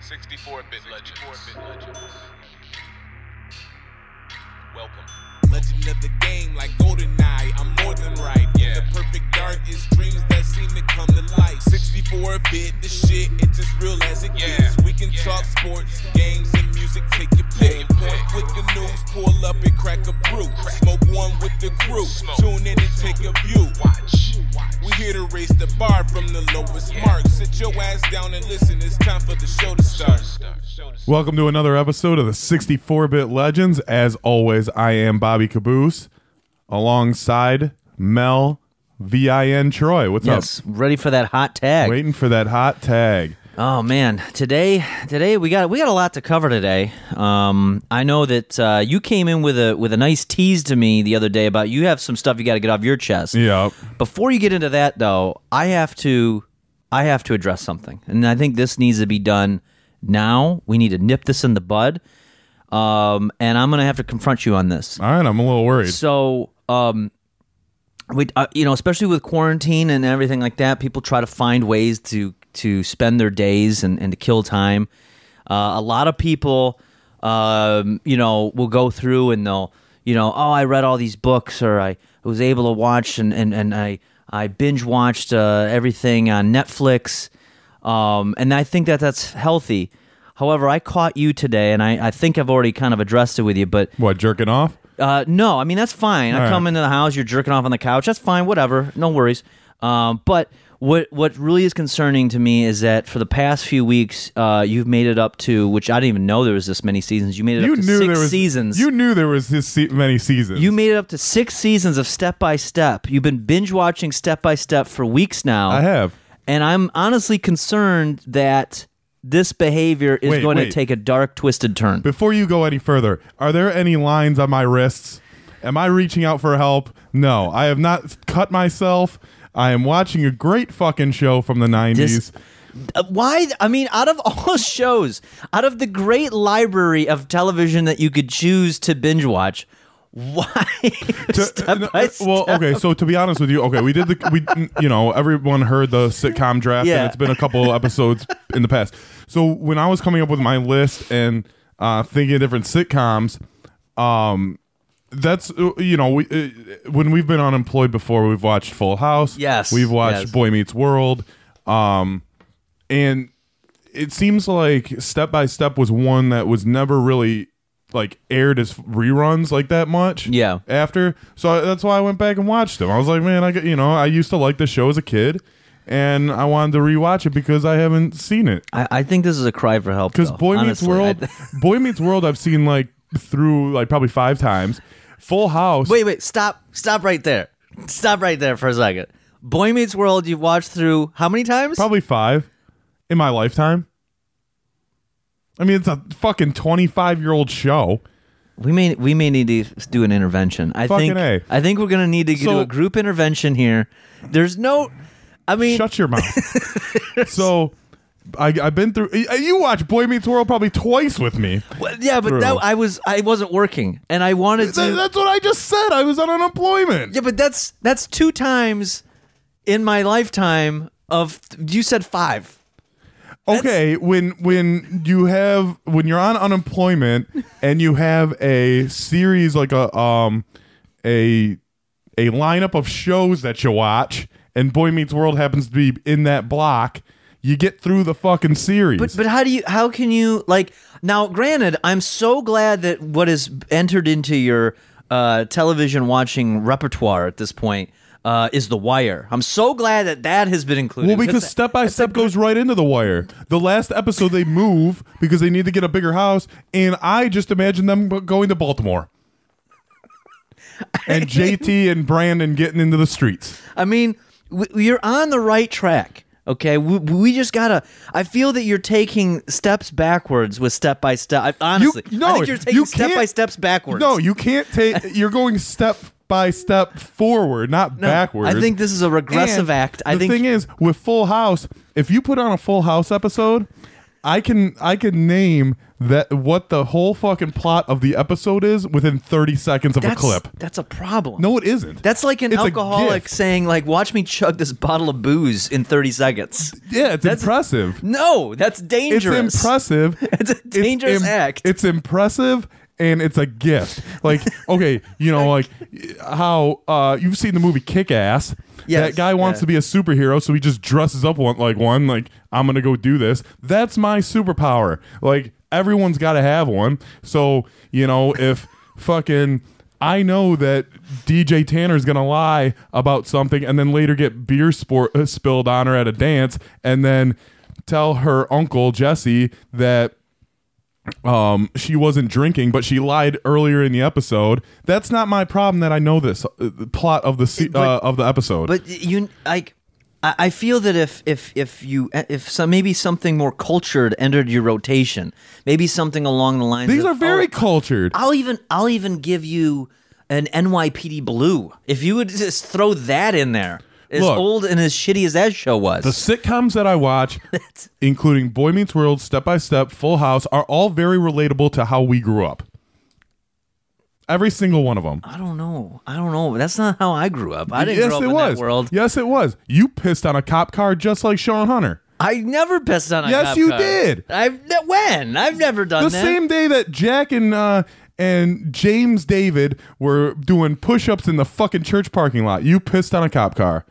64-bit legends. Welcome. Legend of the game, like GoldenEye, I'm more than right. Yeah. In the perfect dark is dreams that seem to come to light. 64 bit, the shit, it's as real as it Yeah. gets. We can Yeah. talk sports, games, and music, take your pick. your. Point with the news, pull up and crack a brew. Smoke one with the crew, Smoke. tune in and take a view. Watch. We here to raise the bar from the lowest mark. Sit your ass down and listen, it's time for the show to start. Start. Show the Welcome to another episode of the 64 bit legends. As always, I am Bobby Caboose alongside Mel VIN Troy. What's up? Yes, ready for that hot tag. Waiting for that hot tag. Oh man, today today we got we got a lot to cover today. Um, I know that uh, you came in with a with a nice tease to me the other day about you have some stuff you got to get off your chest. Yeah. Before you get into that though, I have to I have to address something, and I think this needs to be done now. We need to nip this in the bud, um, and I'm gonna have to confront you on this. All right, I'm a little worried. So, um, we, uh, you know, especially with quarantine and everything like that, people try to find ways to to spend their days and, and to kill time. Uh, a lot of people, um, you know, will go through and they'll, you know, oh, I read all these books, or I was able to watch and and, and I I binge watched uh, everything on Netflix, um, and I think that that's healthy. However, I caught you today, and I, I think I've already kind of addressed it with you, but What, jerking off? uh, no, I mean that's fine. I All right. come into the house, you're jerking off on the couch. That's fine, whatever, no worries. Um, but what what really is concerning to me is that for the past few weeks, uh, you've made it up to which I didn't even know there was this many seasons. You made it You up to knew six there was seasons. You knew there was this se- many seasons. You made it up to six seasons of Step by Step. You've been binge watching Step by Step for weeks now. I have. and I'm honestly concerned that this behavior is Wait, going wait. to take a dark, twisted turn. Before you go any further, are there any lines on my wrists? Am I reaching out for help? No, I have not cut myself. I am watching a great fucking show from the 90s. This- Uh, why i mean out of all shows out of the great library of television that you could choose to binge watch why To- step no, by well, okay. So to be honest with you, okay, we did the we you know everyone heard the sitcom draft, Yeah. and it's been a couple episodes in the past. So when I was coming up with my list and uh, thinking of different sitcoms, um, that's uh, you know we uh, when we've been unemployed before, we've watched Full House. Yes, we've watched yes. Boy Meets World, um, and it seems like Step by Step was one that was never really like aired as reruns like that much. Yeah. After, so that's why I went back and watched them. I was like, man, I get- you know I used to like the show as a kid, and I wanted to rewatch it because I haven't seen it. I, I think this is a cry for help Because Boy Meets honestly. World, I- Boy Meets World, I've seen like through like probably five times. Full House. wait wait stop stop right there stop right there for a second boy meets world you've watched through how many times Probably five in my lifetime. I mean, it's a fucking twenty-five-year-old show. we may we may need to do an intervention i Fucking think A. i think we're gonna need to do So- a group intervention here there's no i mean Shut your mouth. so, I, I've been through. y- You watch Boy Meets World probably twice with me. Well, yeah, but True. that, I was I wasn't working, and I wanted to. Th- That's what I just said. I was on unemployment. yeah, but that's that's two times in my lifetime of. You said five. Okay, when when you have when you're on unemployment and you have a series like a um a a lineup of shows that you watch and Boy Meets World happens to be in that block, you get through the fucking series. But but how do you how can you like now? Granted, I'm so glad that what is entered into your uh, television watching repertoire at this point uh, is The Wire. I'm so glad that that has been included. well, because Step by Step goes right into the wire. The last episode they move because they need to get a bigger house, and I just imagine them going to Baltimore. And JT and Brandon getting into the streets. I mean, you're on the right track. Okay, we, we just gotta. I feel that you're taking steps backwards with step by step. I, honestly, no, I think you're taking you step by steps backwards. No, you can't take. You're going step by step forward, not No, backwards. I think this is a regressive And act. I think the think thing is, with Full House, if you put on a Full House episode, I can I can name that what the whole fucking plot of the episode is within 30 seconds of That's a clip. That's a problem. No, it isn't. That's like an It's alcoholic saying, like, watch me chug this bottle of booze in 30 seconds. yeah, it's That's- impressive. No, that's dangerous. It's impressive. It's a dangerous act. It's impressive and it's a gift. Like, okay, you know, like how uh you've seen the movie Kick Ass. Yes, that guy wants yeah. to be a superhero, so he just dresses up one, like one, like I'm gonna go do this. That's my superpower. Like everyone's got to have one. So you know, if fucking I know that DJ Tanner's gonna lie about something and then later get beer sport, uh, spilled on her at a dance, and then tell her uncle Jesse that um she wasn't drinking but she lied earlier in the episode that's not my problem that i know this uh, plot of the se- But- uh, of the episode But you like, I I feel that if if if you if some maybe something more cultured entered your rotation, maybe something along the lines. these of, are very oh, cultured I'll even I'll even give you an NYPD Blue if you would just throw that in there. As Look. old and as shitty as that show was. the sitcoms that i watch including boy meets world step by step full house are all very relatable to how we grew up every single one of them I don't know. I don't know. That's not how I grew up. I didn't yes grow up it in was that world. yes it was you pissed on a cop car just like Shawn Hunter I never pissed on a cop car. Yes, cop you car. did. I've when? I've never done the that. same day that Jack and uh, and James David were doing push-ups in the fucking church parking lot. You pissed on a cop car.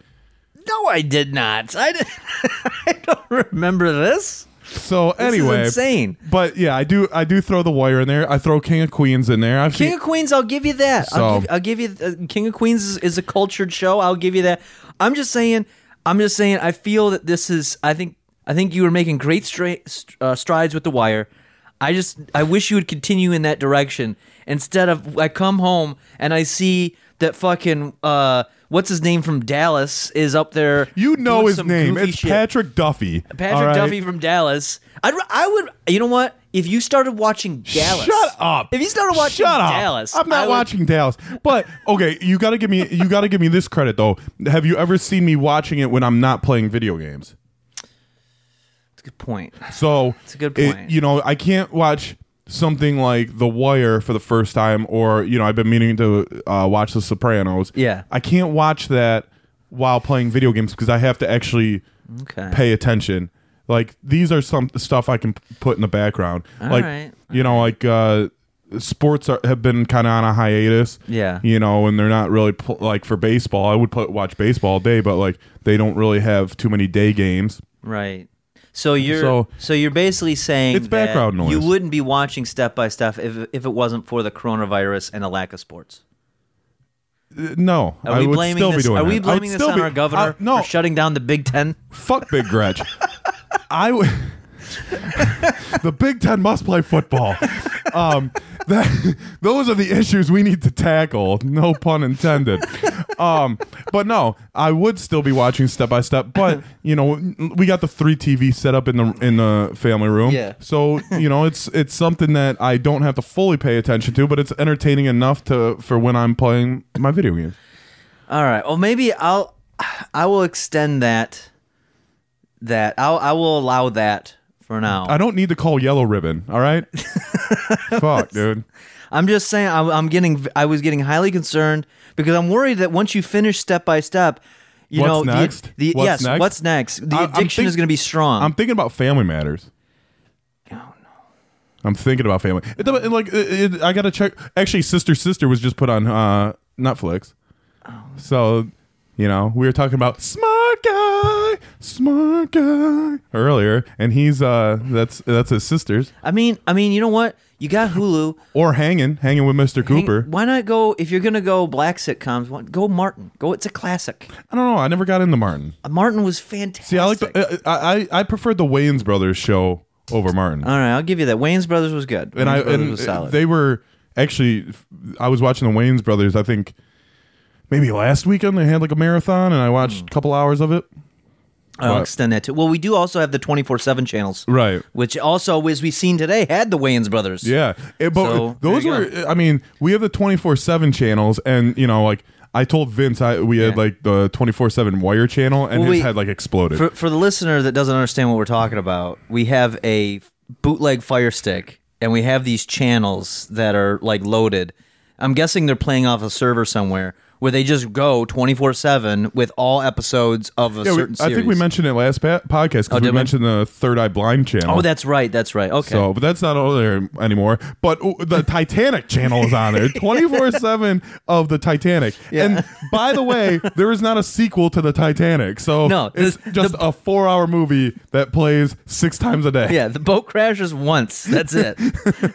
No, I did not. I, did, I don't remember this. So anyway, insane. But yeah, I do I do throw the wire in there. I throw King of Queens in there. I've King seen, of Queens, I'll give you that. I'll, give, I'll give you uh, King of Queens is, is a cultured show. I'll give you that. I'm just saying. I'm just saying. I feel that this is. I think. I think you were making great stra- st- uh, strides with the wire. I just. I wish you would continue in that direction instead of I come home and I see that fucking uh what's his name from Dallas is up there. you know his name. It's shit. Patrick Duffy. Patrick right? Duffy from Dallas. I'd, I would. You know what? If you started watching Dallas, Shut up. If you started watching Shut up. Dallas, I'm not would- watching Dallas. But okay, you got to give me you got to give me this credit though. Have you ever seen me watching it when I'm not playing video games? That's a good point. So it's a good it- point. you know, I can't watch something like The Wire for the first time, or you know, I've been meaning to uh, watch The Sopranos. Yeah. I can't watch that while playing video games because I have to actually Okay. pay attention. Like these are some stuff I can p- put in the background. All like right. you know, like uh, sports are, have been kind of on a hiatus. Yeah. you know, and they're not really pl- like for baseball. I would put, watch baseball all day, but like they don't really have too many day games. Right. So you're So- so, you're basically saying It's that background noise. You wouldn't be watching step by step if if it wasn't for the coronavirus and a lack of sports. Uh, No, Are I would blaming still this? be doing are that. we blaming this on be- our governor I- no, for shutting down the Big Ten? fuck Big Gretch. I would. the Big Ten must play football. Um, that, those are the issues we need to tackle. No pun intended. Um, but no, I would still be watching step by step. But you know, we got the three TV set up in the in the family room. Yeah. So you know, it's it's something that I don't have to fully pay attention to, but it's entertaining enough to for when I'm playing my video games. All right. Well, maybe I'll I will extend that that I'll I will allow that for now. I don't need to call yellow ribbon. All right. Fuck, dude. I'm just saying I, I'm getting I was getting highly concerned because I'm worried that once you finish step by step, you What's know, the- next? The, What's yes, next? what's next? The I- I'm addiction think- is going to be strong. I'm thinking about Family Matters. oh no. I'm thinking about Family. It, it- like it, it- I gotta check. Actually, Sister Sister was just put on uh, Netflix. Oh. So, you know, we were talking about smart guy, smart guy earlier, and he's uh, that's that's his sisters I mean, I mean, you know what? You got Hulu. or hanging, hanging with Mr. Hang- Cooper. why not go if you're going to go black sitcoms? why- Go Martin. Go. It's a classic. I don't know. I never got into Martin. Uh, Martin was fantastic. See, I like the, I, I I preferred the Wayans brothers show over Martin. All right, I'll give you that. Wayans Brothers was good. and Wayans I Brothers and was solid. they were actually I was watching the Wayans brothers. I think maybe last weekend they had like a marathon, and I watched Hmm. a couple hours of it. I'll What? extend that too. Well, we do also have the 24 seven channels, Right. which also, as we've seen today, had the Wayans brothers. Yeah, It- but So, those there you were. I mean, we have the twenty four seven channels, and you know, like I told Vince I we had Yeah. like the twenty four seven wire channel, and Well, his we- head like exploded. For for the listener that doesn't understand what we're talking about, we have a bootleg Fire Stick, and we have these channels that are like loaded. I'm guessing they're playing off a server somewhere where they just go 24 seven with all episodes of a yeah, we, certain I series. think we mentioned it last pa- podcast because did we we? mentioned the Third Eye Blind channel. Oh, that's right. That's right. Okay. So, but that's not on there anymore. But uh, the Titanic channel is on there, twenty four seven of the Titanic. And by the way, there is not a sequel to the Titanic, so No, it's the- just a four hour movie that plays six times a day. yeah, the boat crashes once. That's it.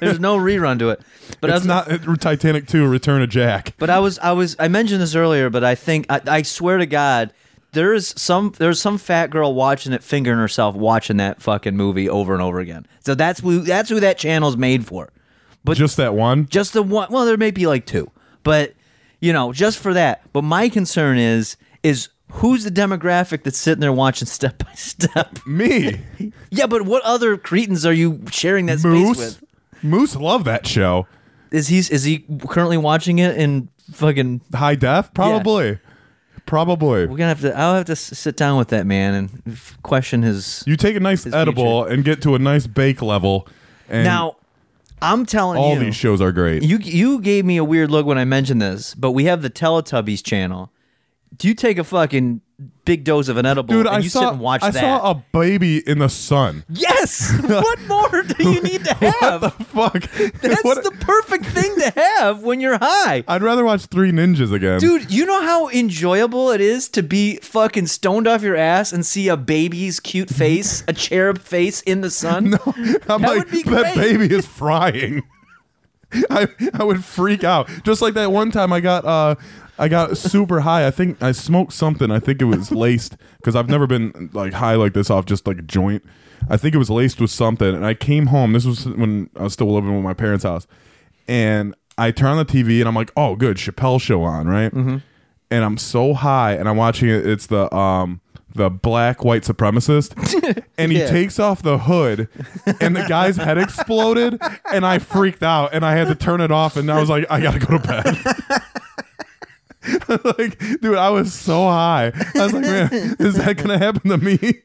There's no rerun to it. But I it's was, not uh, Titanic two: Return of Jack. But I was I was I mentioned this earlier, but I think I, I swear to God, there's some there's some fat girl watching it, fingering herself, watching that fucking movie over and over again. So that's who that's who that channel's made for. But Just that one. just the one. Well, there may be like two, but you know, just for that. But my concern is is who's the demographic that's sitting there watching step by step. Me, yeah, but what other cretins are you sharing that space Moose. with? Moose love that show. Is he is he currently watching it in fucking High def, probably, probably. We're gonna have to. I'll have to s- sit down with that man and f- question his. You take a nice His edible and get to a nice bake level, and now, I'm telling you all you, these shows are great. you you gave me a weird look when I mentioned this, but we have the Teletubbies channel. Do you take a fucking big dose of an edible Dude, and I you saw sit and watch I that? saw a baby in the sun. yes. what more do you need to have? What the fuck. That's What- the perfect thing to have when you're high. I'd rather watch Three Ninjas again. Dude, you know how enjoyable it is to be fucking stoned off your ass and see a baby's cute face, a cherub face in the sun? No, I'm that like, would be that baby is frying. I I would freak out. Just like that one time I got uh I got super high. I think I smoked something. I think it was laced because I've never been like high like this off just like a joint. I think it was laced with something. And I came home. This was when I was still living with my parents' house. And I turn on the TV and I'm like, oh, good, Chappelle show on, right? Mm-hmm. And I'm so high and I'm watching it. It's the um the black white supremacist, and he Yeah. takes off the hood, and the guy's head exploded, and I freaked out, and I had to turn it off, and I was like, I gotta go to bed. like, dude, I was so high. I was like, man, is that gonna happen to me?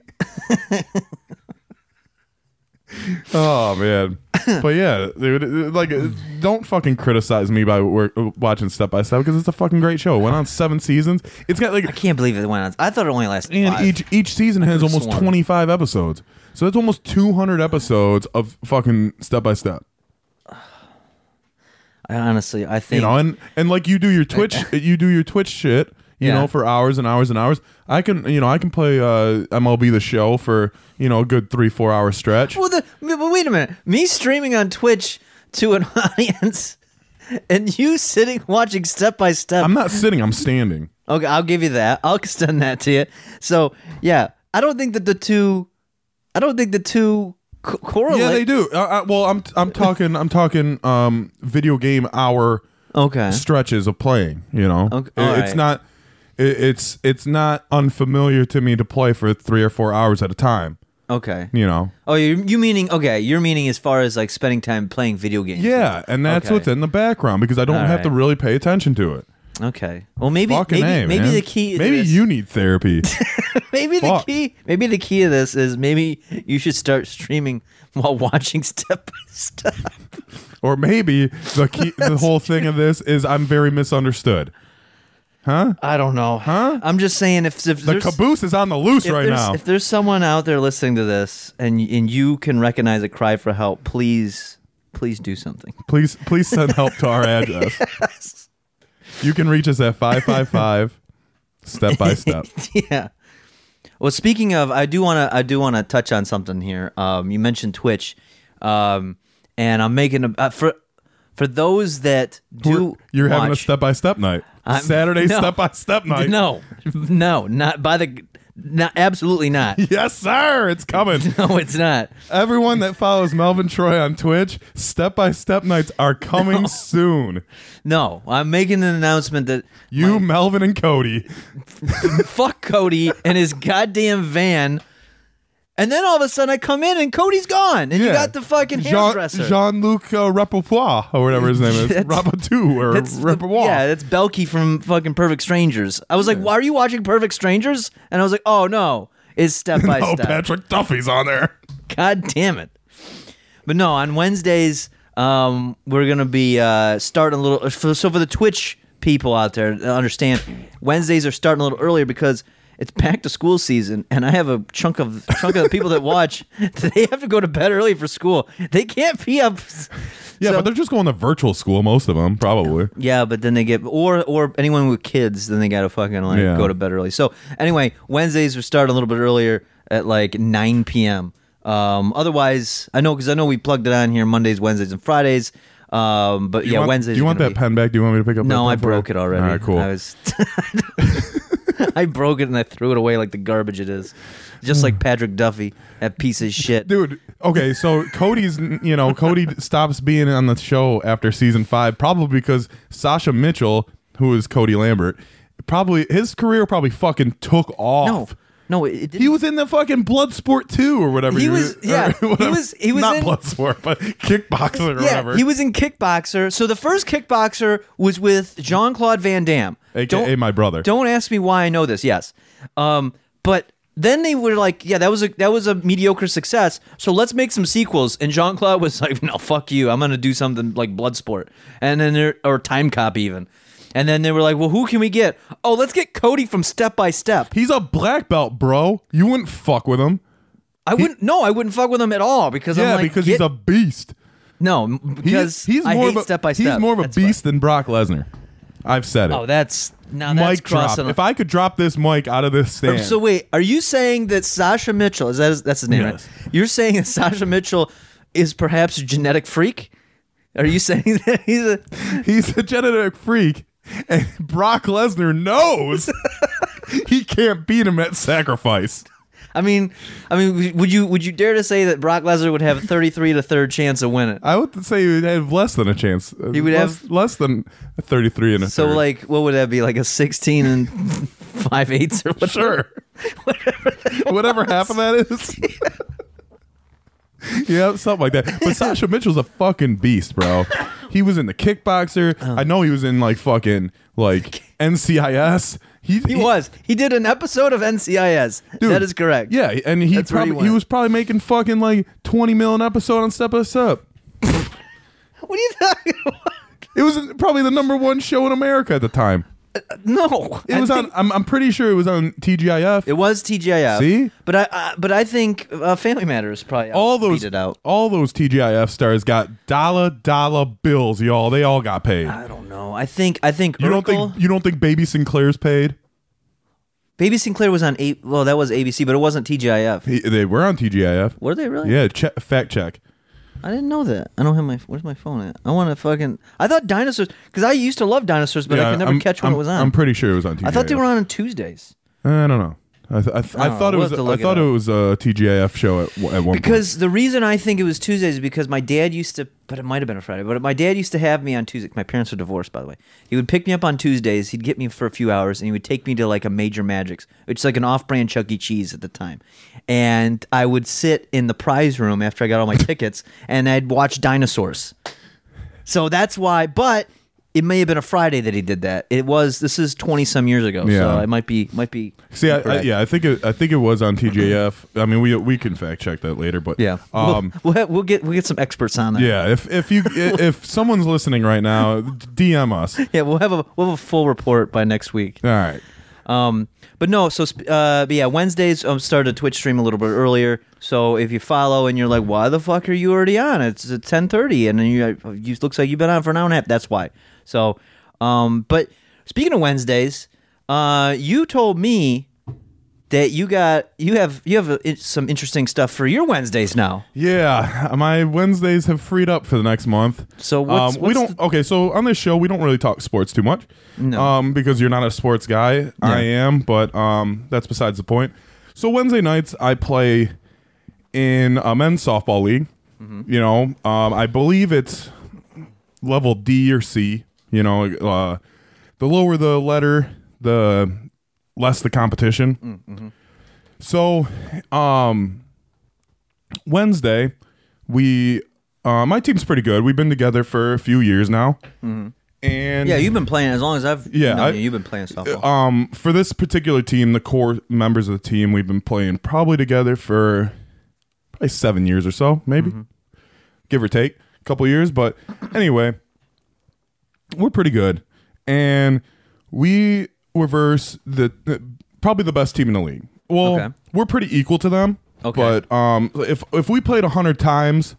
oh man, but yeah, dude, like, don't fucking criticize me by work, watching Step by Step because it's a fucking great show. It went on seven seasons. It's got like I can't believe it went on. I thought it only lasted and five. each each season has almost sworn. 25 episodes. So that's almost 200 episodes of fucking step by step. Honestly, I think You know, and and like you do your Twitch you do your Twitch shit, you Yeah. know, for hours and hours and hours. I can, you know, I can play uh MLB the show for, you know, a good 3-4 hour stretch. Well, the, but wait a minute. Me streaming on Twitch to an audience, and you sitting watching step by step. I'm not sitting, I'm standing. Okay, I'll give you that. I'll extend that to you. So yeah, I don't think that the two, I don't think the two co- correlate. Yeah, they do. Uh, uh, well, I'm I'm talking I'm talking um video game hour Okay. stretches of playing. You know, Okay, It- all it's right. not it, it's it's not unfamiliar to me to play for three or four hours at a time. Okay. You know, Oh, you you meaning okay? You're meaning as far as like spending time playing video games. yeah, and that's Okay. what's in the background because I don't All have to right. really pay attention to it. Okay. Well, maybe Fucking maybe A, maybe man. the key. Maybe this- you need therapy. Maybe the key. Maybe the key of this is maybe you should start streaming while watching step by step. or maybe the key, the whole thing of this is I'm very misunderstood. Huh? I don't know. Huh? I'm just saying if, if The caboose is on the loose right now. if there's someone out there listening to this and and you can recognize a cry for help, please please do something. Please, please send help to our address. You can reach us at 555 step by step. yeah. Well, speaking of, I do want to I do want to touch on something here. Um, you mentioned Twitch, um, and I'm making a uh, for for those that do You're having a step by step night. I'm- Saturday no. step by step night. No, no, not by the, not absolutely not. Yes, sir. It's coming. No, it's not. Everyone that follows Melvin Troy on Twitch, step by step nights are coming soon. No, I'm making an announcement that You, Melvin, and Cody. fuck Cody and his goddamn van. And then all of a sudden I come in and Cody's gone, and you Yeah. got the fucking hairdresser. Jean Luc uh, Repertoire or whatever his name is, That's- Rapatou or That's the- Repertoire. yeah, that's Balki from fucking Perfect Strangers. I was like, "Why are you watching Perfect Strangers?" And I was like, "Oh no, it's step by oh, step." Patrick Duffy's on there. God damn it! But no, on Wednesdays, um, we're gonna be uh, starting a little. So for the Twitch people out there, to understand Wednesdays are starting a little earlier because it's back to school season, and I have a chunk of chunk of the people that watch. They have to go to bed early for school. They can't be up. Yeah, So- but they're just going to virtual school, most of them, probably. Yeah, but then they get or or anyone with kids, then they gotta fucking like Yeah. go to bed early. So anyway, Wednesdays are start a little bit earlier at like nine p.m. Um, otherwise, I know because I know we plugged it on here Mondays, Wednesdays, and Fridays. Um, but yeah, want, Wednesdays. Do you want that be- pen back? Do you want me to pick up? No, I pen for you? broke it already. All right, cool. I was. I broke it and I threw it away like the garbage it is, just like hmm. Patrick Duffy, that piece of shit. Dude, okay, so Cody's, you know, Cody stops being on the show after season five, probably because Sasha Mitchell, who is Cody Lambert, probably his career probably fucking took off. no, no, it, it didn't. He was in the fucking Bloodsport 2 or whatever. He you- was- or yeah, he whatever. was- he was Not in- Bloodsport, but Kickboxer or Yeah, whatever. he was in Kickboxer. So the first Kickboxer was with Jean Claude Van Damme, AKA my brother. Don't ask me why I know this. Yes, um, but then they were like, "Yeah, that was a that was a mediocre success. So let's make some sequels." And Jean Claude was like, "No, fuck you. I'm gonna do something like Bloodsport." And then there or Time Cop even. And then they were like, "Well, who can we get? Oh, let's get Cody from Step by Step." He's a black belt, bro. You wouldn't fuck with him. I wouldn't. No, I wouldn't fuck with him at all because Yeah, I'm like, because get- he's a beast. no m- He's, because he's I more hate of a, Step by Step. He's more of a That's why. beast than Brock Lesnar. I've said it. Oh, that's now that's mic drop. crossing. If I could drop this mic out of this um, stand, So wait, are you saying that Sasha Mitchell is that that's his name? Yes. Right? You're saying that Sasha Mitchell is perhaps a genetic freak? Are you saying that he's a? he's a genetic freak, and Brock Lesnar knows he can't beat him at sacrifice. I mean, I mean, would you would you dare to say that Brock Lesnar would have a 33 to third chance of winning? I would say he would have less than a chance. He would less, have- less than a thirty-three and a So third. like, what would that be? Like a 16 and five eighths or whatever? sure, whatever half of that is. yeah, something like that. But Sasha Mitchell's a fucking beast, bro. He was in the kickboxer. Oh. I know he was in like fucking like NCIS. He, He was. He did an episode of NCIS. Dude, that is correct. Yeah, and he That's where he he, was probably making fucking like twenty mil an episode on Step by Step. What are you talking about? It was probably the number one show in America at the time. No, It I was think- on. I'm, I'm pretty sure it was on TGIF. It was TGIF. See? but I, I but I think uh, Family Matters probably all those beat it out. all those TGIF stars got dollar dollar bills, y'all. They all got paid. I don't know. I think I think You don't Urkel- think you don't think Baby Sinclair's paid? Baby Sinclair was on A. Well, that was ABC, but it wasn't TGIF. He, they were on TGIF. Were they really? Yeah, check, fact check. I didn't know that. I don't have my. Where's my phone at? I want to fucking. I thought dinosaurs because I used to love dinosaurs, but I could never I'm- catch when I'm- it was on. I'm pretty sure it was on TGIF. I thought they were on on Tuesdays eh, I don't know. I, th- I, th- I don't thought know. it was. We'll I look it thought it, was a TGIF show at, at one point. because the reason I think it was Tuesdays is because my dad used to, but it might have been a Friday. But my dad used to have me on Tuesday. My parents were divorced, by the way. He would pick me up on Tuesdays. He'd get me for a few hours, and he would take me to like a Major Magics, which is like an off-brand Chuck E. Cheese at the time. And I would sit in the prize room after I got all my tickets, and I'd watch dinosaurs. So that's why. But it may have been a Friday that he did that. It was. This is twenty some years ago, so Yeah. it might be might be. See, I, I, incorrect. yeah, I think it, I think it was on TGIF. I mean, we we can fact check that later, but Yeah, um, we'll, we'll, we'll get we'll get some experts on that. yeah. If if you if someone's listening right now, DM us. Yeah, we'll have a we'll have a full report by next week. All right. Um, but no, so uh, but yeah, Wednesdays um started a Twitch stream a little bit earlier. So if you follow and you're like, why the fuck are you already on? It's at ten thirty, and then you you looks like you've been on for an hour and a half. That's why. So, um, but speaking of Wednesdays, uh, you told me that you got you have you have uh, some interesting stuff for your Wednesdays now. Yeah, my Wednesdays have freed up for the next month. So what's- um, we what's don't. okay, so on this show we don't really talk sports too much. No. Um, because you're not a sports guy. I am, but um, that's besides the point. So Wednesday nights I play in a men's softball league. Mm-hmm. You know, um, I believe it's level D or C. You know, uh, the lower the letter, the less the competition. Mm, mm-hmm. So, um, Wednesday, we uh, my team's pretty good. We've been together for a few years now, and Yeah, you've been playing as long as I've Yeah, known I- you. You've been playing softball. um for this particular team, the core members of the team, we've been playing probably together for probably seven years or so, maybe, give or take, a couple years. But anyway, we're pretty good, and we reverse the, the probably the best team in the league. Well, Okay. we're pretty equal to them. Okay. But um, if if we played hundred times,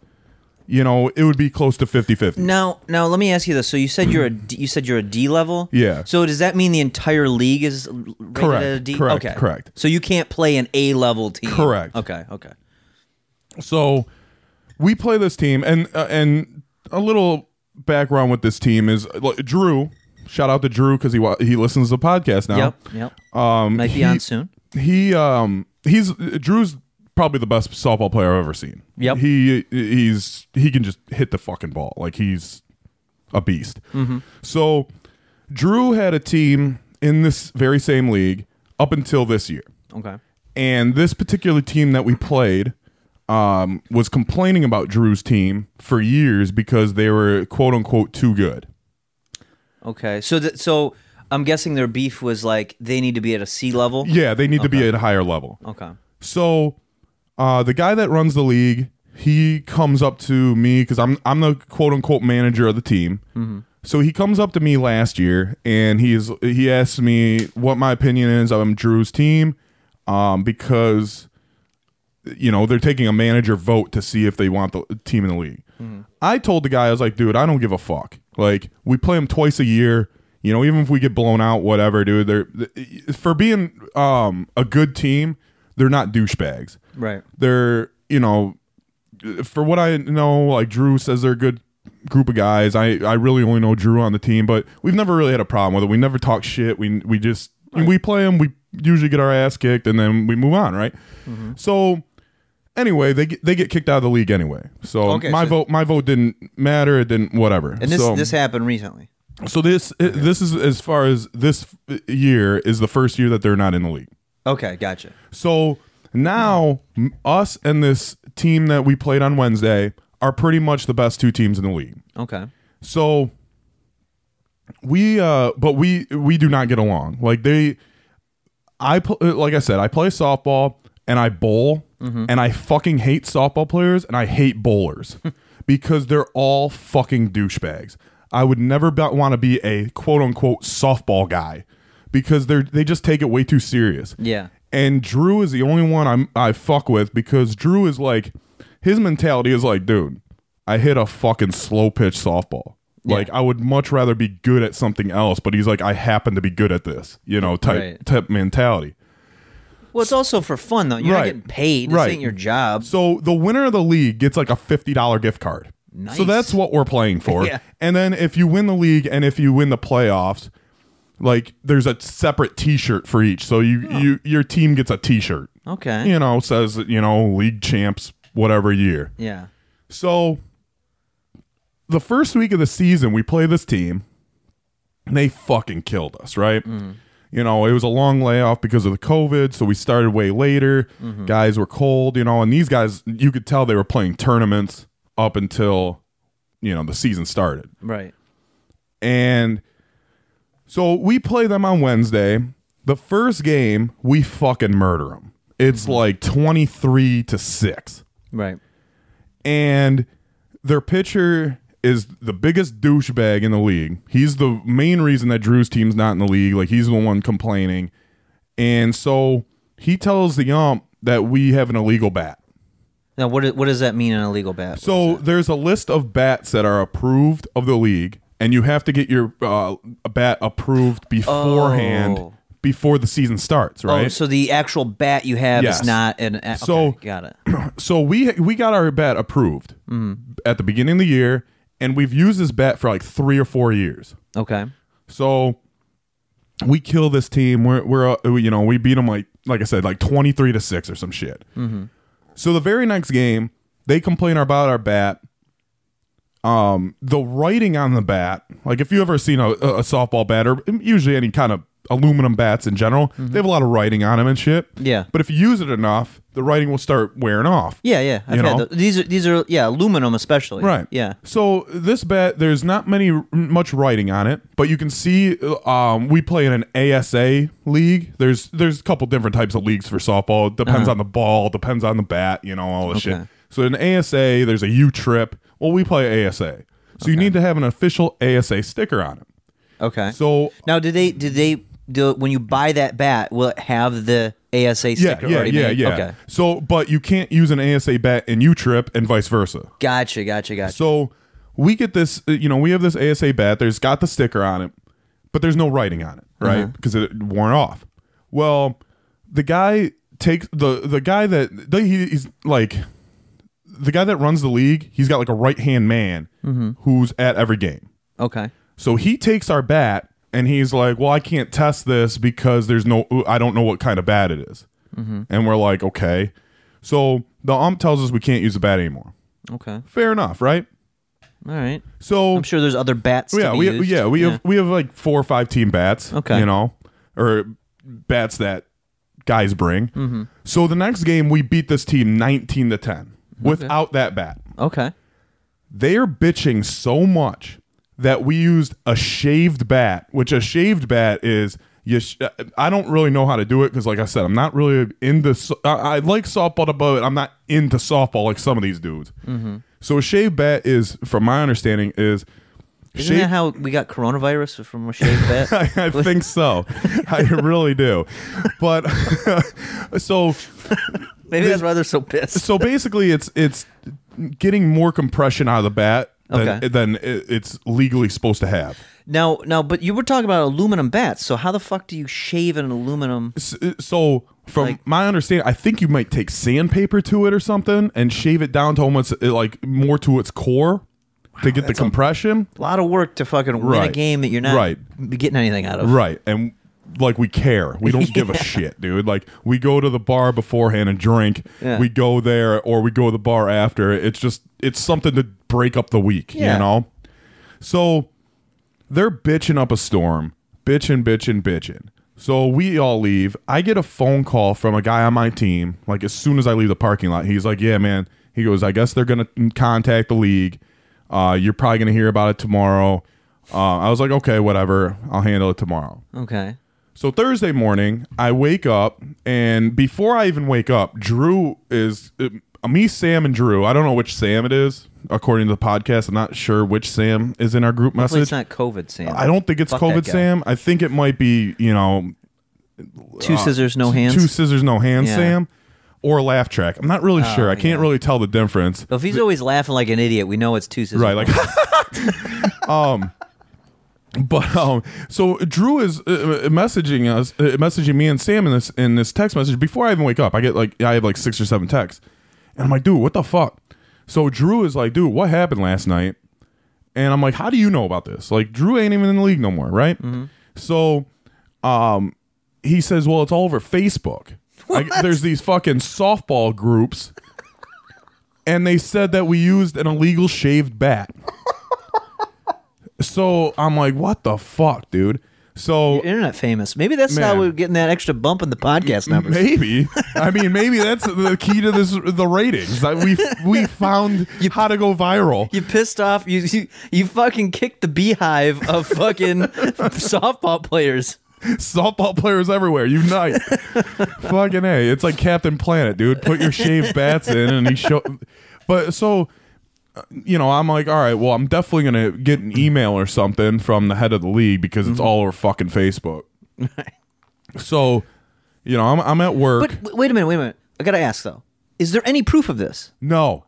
you know, it would be close to 50-50. Now, now let me ask you this. So you said you're a D, you said you're a D level. Yeah. So does that mean the entire league is rated Correct, at a D? correct, Okay. correct. So you can't play an A level team. Correct. Okay. Okay. So we play this team, and uh, and a little background with this team is like, Drew. Shout out to Drew because he wa- he listens to the podcast now. Yep. Yep. Um, Might be he- on soon. He um he's Drew's probably the best softball player I've ever seen. Yep. He he's he can just hit the fucking ball like he's a beast. Mm-hmm. So Drew had a team in this very same league up until this year. Okay. And this particular team that we played um, was complaining about Drew's team for years because they were quote unquote too good. Okay. So th- so I'm guessing their beef was like they need to be at a C level. Yeah, they need to be at a higher level. Okay. So uh, the guy that runs the league, he comes up to me because I'm I'm the quote unquote manager of the team. So he comes up to me last year and he's he asks me what my opinion is on Drew's team, um, because you know they're taking a manager vote to see if they want the team in the league. I told the guy I was like, dude, I don't give a fuck. Like we play them twice a year. You know, even if we get blown out, whatever, dude. They're for being um, a good team. They're not douchebags Right. they're you know for what i know like drew says they're a good group of guys i i really only know drew on the team but we've never really had a problem with it we never talk shit we we just we play them we usually get our ass kicked and then we move on right so anyway they get, they get kicked out of the league anyway so Okay, my so- vote my vote didn't matter it didn't whatever And this so, this happened recently. so this this is as far as this year is the first year that they're not in the league Okay. Gotcha. so now, m- us and this team that we played on Wednesday are pretty much the best two teams in the league. Okay. So we, uh, but we we do not get along. Like they, I pl- like I said, I play softball and I bowl, mm-hmm. and I fucking hate softball players and I hate bowlers because they're all fucking douchebags. I would never want to be a quote unquote softball guy because they're they just take it way too serious. Yeah. And Drew is the only one I'm I fuck with because Drew is like his mentality is like, dude, I hit a fucking slow pitch softball. Like I would much rather be good at something else, but he's like, I happen to be good at this, you know, type Right. type mentality. Well, it's also for fun though. You're Right. not getting paid. This Right. ain't your job. So the winner of the league gets like a fifty dollar gift card. Nice. So that's what we're playing for. Yeah. And then if you win the league and if you win the playoffs, like there's a separate T-shirt for each. So you you your team gets a T-shirt. Okay. You know, says you know league champs whatever year. Yeah. So the first week of the season, we play this team, and they fucking killed us, right? Mm. You know, it was a long layoff because of the COVID, so we started way later. Mm-hmm. Guys were cold, you know, and these guys, you could tell they were playing tournaments up until, you know, the season started. Right. And so we play them on Wednesday. The first game, we fucking murder them. It's mm-hmm. like 23 to 6 Right. and their pitcher is the biggest douchebag in the league. He's the main reason that Drew's team's not in the league. Like he's the one complaining, and so he tells the ump that we have an illegal bat. Now, what is, what does that mean an illegal legal bat? So there's a list of bats that are approved of the league, and you have to get your uh, bat approved beforehand Oh. before the season starts, right? Oh, so the actual bat you have Yes. is not an. Okay, So- got it. so we we got our bat approved at the beginning of the year, and we've used this bat for like three or four years. Okay. So we kill this team. We're we're uh, you know we beat them like like I said like twenty three to six or some shit. So the very next game they complain about our bat. Um, the writing on the bat, like if you ever seen a, a softball bat or usually any kind of aluminum bats in general, they have a lot of writing on them and shit. Yeah. But if you use it enough, the writing will start wearing off. Yeah, yeah. I've You know? these are these are yeah aluminum especially. Right. Yeah. So this bat, there's not many much writing on it, but you can see. Um, we play in an ASA league. There's there's a couple different types of leagues for softball. It depends on the ball. Depends on the bat. You know all this Uh-huh. Okay. shit. So in ASA, there's a U trip. Well, we play ASA. So you need to have an official ASA sticker on it. Okay. So now, did they did they do when you buy that bat? Will it have the ASA yeah, sticker yeah, already yeah, made? yeah. Okay. So, but you can't use an ASA bat in U trip and vice versa. Gotcha. Gotcha. Gotcha. So we get this, uh, you know, we have this ASA bat. There's got the sticker on it, but there's no writing on it, right? Uh-huh. Because it worn off. Well, the guy takes the the guy that the, he- he's like the guy that runs the league. He's got like a right hand man Mm-hmm. who's at every game. okay. So he takes our bat and he's like, "Well, I can't test this because there's no I don't know what kind of bat it is." Mm-hmm. And we're like, "Okay." So the ump tells us we can't use the bat anymore. Okay. Fair enough, right? All right. So I'm sure there's other bats. to yeah, we used. yeah we have we have like four or five team bats. Okay. you know, or bats that guys bring. Mm-hmm. So the next game we beat this team nineteen to ten without that bat. Okay. They are bitching so much that we used a shaved bat, which a shaved bat is. You sh- I don't really know how to do it because, like I said, I'm not really into. so- I, I like softball, to but I'm not into softball like some of these dudes. Mm-hmm. So a shaved bat is, from my understanding, is Isn't that how we got coronavirus from a shaved bat? I think so. I really do. But so Maybe that's why they're so pissed. so basically it's it's getting more compression out of the bat Okay. than it- it's legally supposed to have. Now, now, but you were talking about aluminum bats. So how the fuck do you shave an aluminum? S- So from Like- my understanding, I think you might take sandpaper to it or something and shave it down to almost uh, like more to its core to get the compression. A lot of work to fucking win a Right. game that you're not Right. getting anything out of. Right. And like we care. We don't give a shit, dude. Like we go to the bar beforehand and drink. Yeah. We go there or we go to the bar after. It's just it's something to break up the week, Yeah. you know? So they're bitching up a storm. Bitching, bitching, bitching. So we all leave. I get a phone call from a guy on my team. Like as soon as I leave the parking lot, he's like, "Yeah, man." He goes, "I guess they're gonna contact the league. Uh, you're probably gonna hear about it tomorrow." Uh, I was like, "Okay, whatever. I'll handle it tomorrow." Okay. So Thursday morning, I wake up, and before I even wake up, Drew is uh, me, Sam, and Drew. I don't know which Sam it is according to the podcast. I'm not sure which Sam is in our group Hopefully message. it's not COVID, Sam. I don't think it's Fuck that COVID guy. Sam. I think it might be you know Two scissors, no hands. two scissors, no hands Yeah. Sam, or laugh track. I'm not really sure. I can't really tell the difference. But if he's always laughing like an idiot, we know it's two scissors. Right, like um but um so Drew is uh, uh, messaging us uh, messaging me and Sam in this in this text message before I even wake up. I get like I have like 6 or 7 texts. And I'm like, "Dude, what the fuck?" So Drew is like, "Dude, what happened last night?" And I'm like, "How do you know about this?" Like Drew ain't even in the league no more, right? So um he says, "Well, it's all over Facebook." Like, there's these fucking softball groups and they said that we used an illegal shaved bat. so I'm like, what the fuck, dude? So Internet famous. Maybe that's how we're getting that extra bump in the podcast numbers. maybe, I mean, maybe that's the key to this the ratings. That we we found how to go viral. You pissed off. You, you you fucking kicked the beehive of fucking softball players. Softball players everywhere, unite! Fucking a, it's like Captain Planet, dude. Put your shaved bats in, and he show. But so, you know, I'm like, all right, well, I'm definitely gonna get an email or something from the head of the league because Mm-hmm. it's all over fucking Facebook. so, you know, I'm I'm at work. But w- wait a minute, wait a minute. I gotta ask though. Is there any proof of this? no,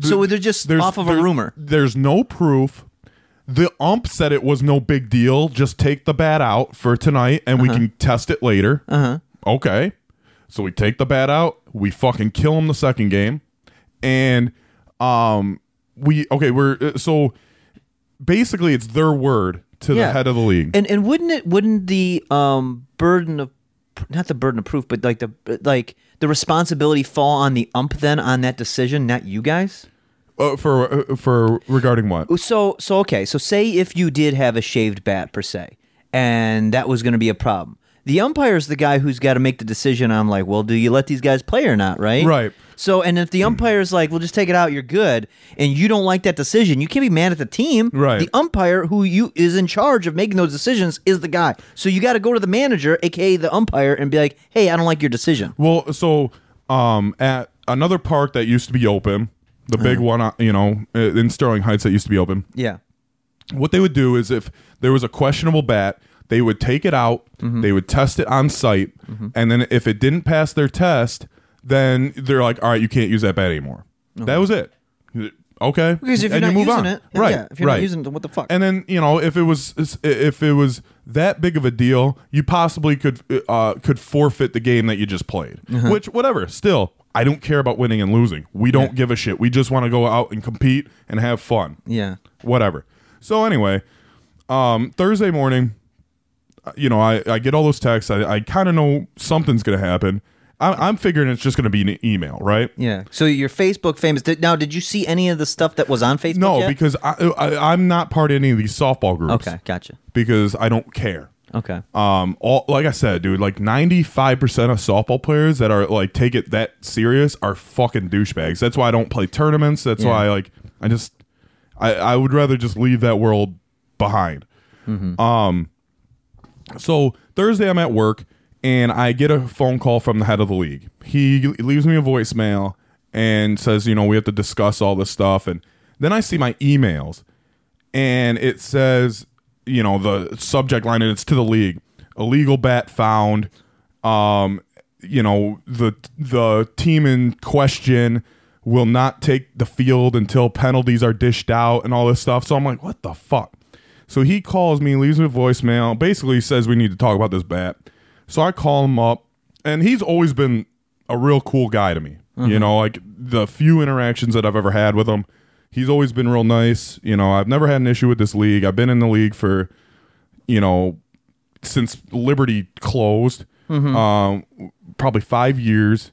So they're just There's- off of a rumor. There's no proof. The ump said it was no big deal. Just take the bat out for tonight, and we can test it later. Uh huh. Okay. So we take the bat out. We fucking kill him the second game, and um, we okay. We're uh, so basically it's their word to Yeah. the head of the league. And and wouldn't it wouldn't the um burden of not the burden of proof, but like the like the responsibility fall on the ump then on that decision, not you guys? uh, for uh, for regarding what? So so okay, so say if you did have a shaved bat per se, and that was going to be a problem, The umpire is the guy who's got to make the decision. I'm like, well, do you let these guys play or not, right? Right. So, and if the umpire is like, well, just take it out, you're good, and you don't like that decision, you can't be mad at the team. Right. The umpire who you is in charge of making those decisions is the guy. So you got to go to the manager, aka the umpire, and be like, hey, I don't like your decision. Well, so um, at another park that used to be open, the big Uh-huh. one, uh, you know, uh, in Sterling Heights that used to be open. Yeah. What they would do is if there was a questionable bat, they would take it out, Mm-hmm. they would test it on site, and then if it didn't pass their test, then they're like, "All right, you can't use that bat anymore." That was it. Okay, Because if you're and not you move using on. it, right? Yeah, if you're right. not using it, what the fuck? And then you know if it was if it was that big of a deal, you possibly could uh, could forfeit the game that you just played. Uh-huh. Which whatever. Still, I don't care about winning and losing. We don't give a shit. We just want to go out and compete and have fun. yeah. Whatever. So anyway, um, Thursday morning, you know, I, I get all those texts. I, I kind of know something's gonna happen. I'm, I'm figuring it's just gonna be an email, right? Yeah. So your Facebook famous. Did, now, did you see any of the stuff that was on Facebook? No, yet? because I, I I'm not part of any of these softball groups. Okay, gotcha. Because I don't care. Okay. um all like i said dude like 95% of softball players that are like take it that serious are fucking douchebags that's why i don't play tournaments that's Yeah. why like i just i i would rather just leave that world behind um so thursday i'm at work and i get a phone call from the head of the league he leaves me a voicemail and says you know we have to discuss all this stuff and then i see my emails and it says, you know, the subject line, and it's to the league. Illegal bat found. Um, you know, the the team in question will not take the field until penalties are dished out and all this stuff. So I'm like, what the fuck? So he calls me, leaves me a voicemail, basically says we need to talk about this bat. So I call him up, and he's always been a real cool guy to me. You know, like the few interactions that I've ever had with him, he's always been real nice. You know, I've never had an issue with this league. I've been in the league for, you know, since Liberty closed, um, probably five years.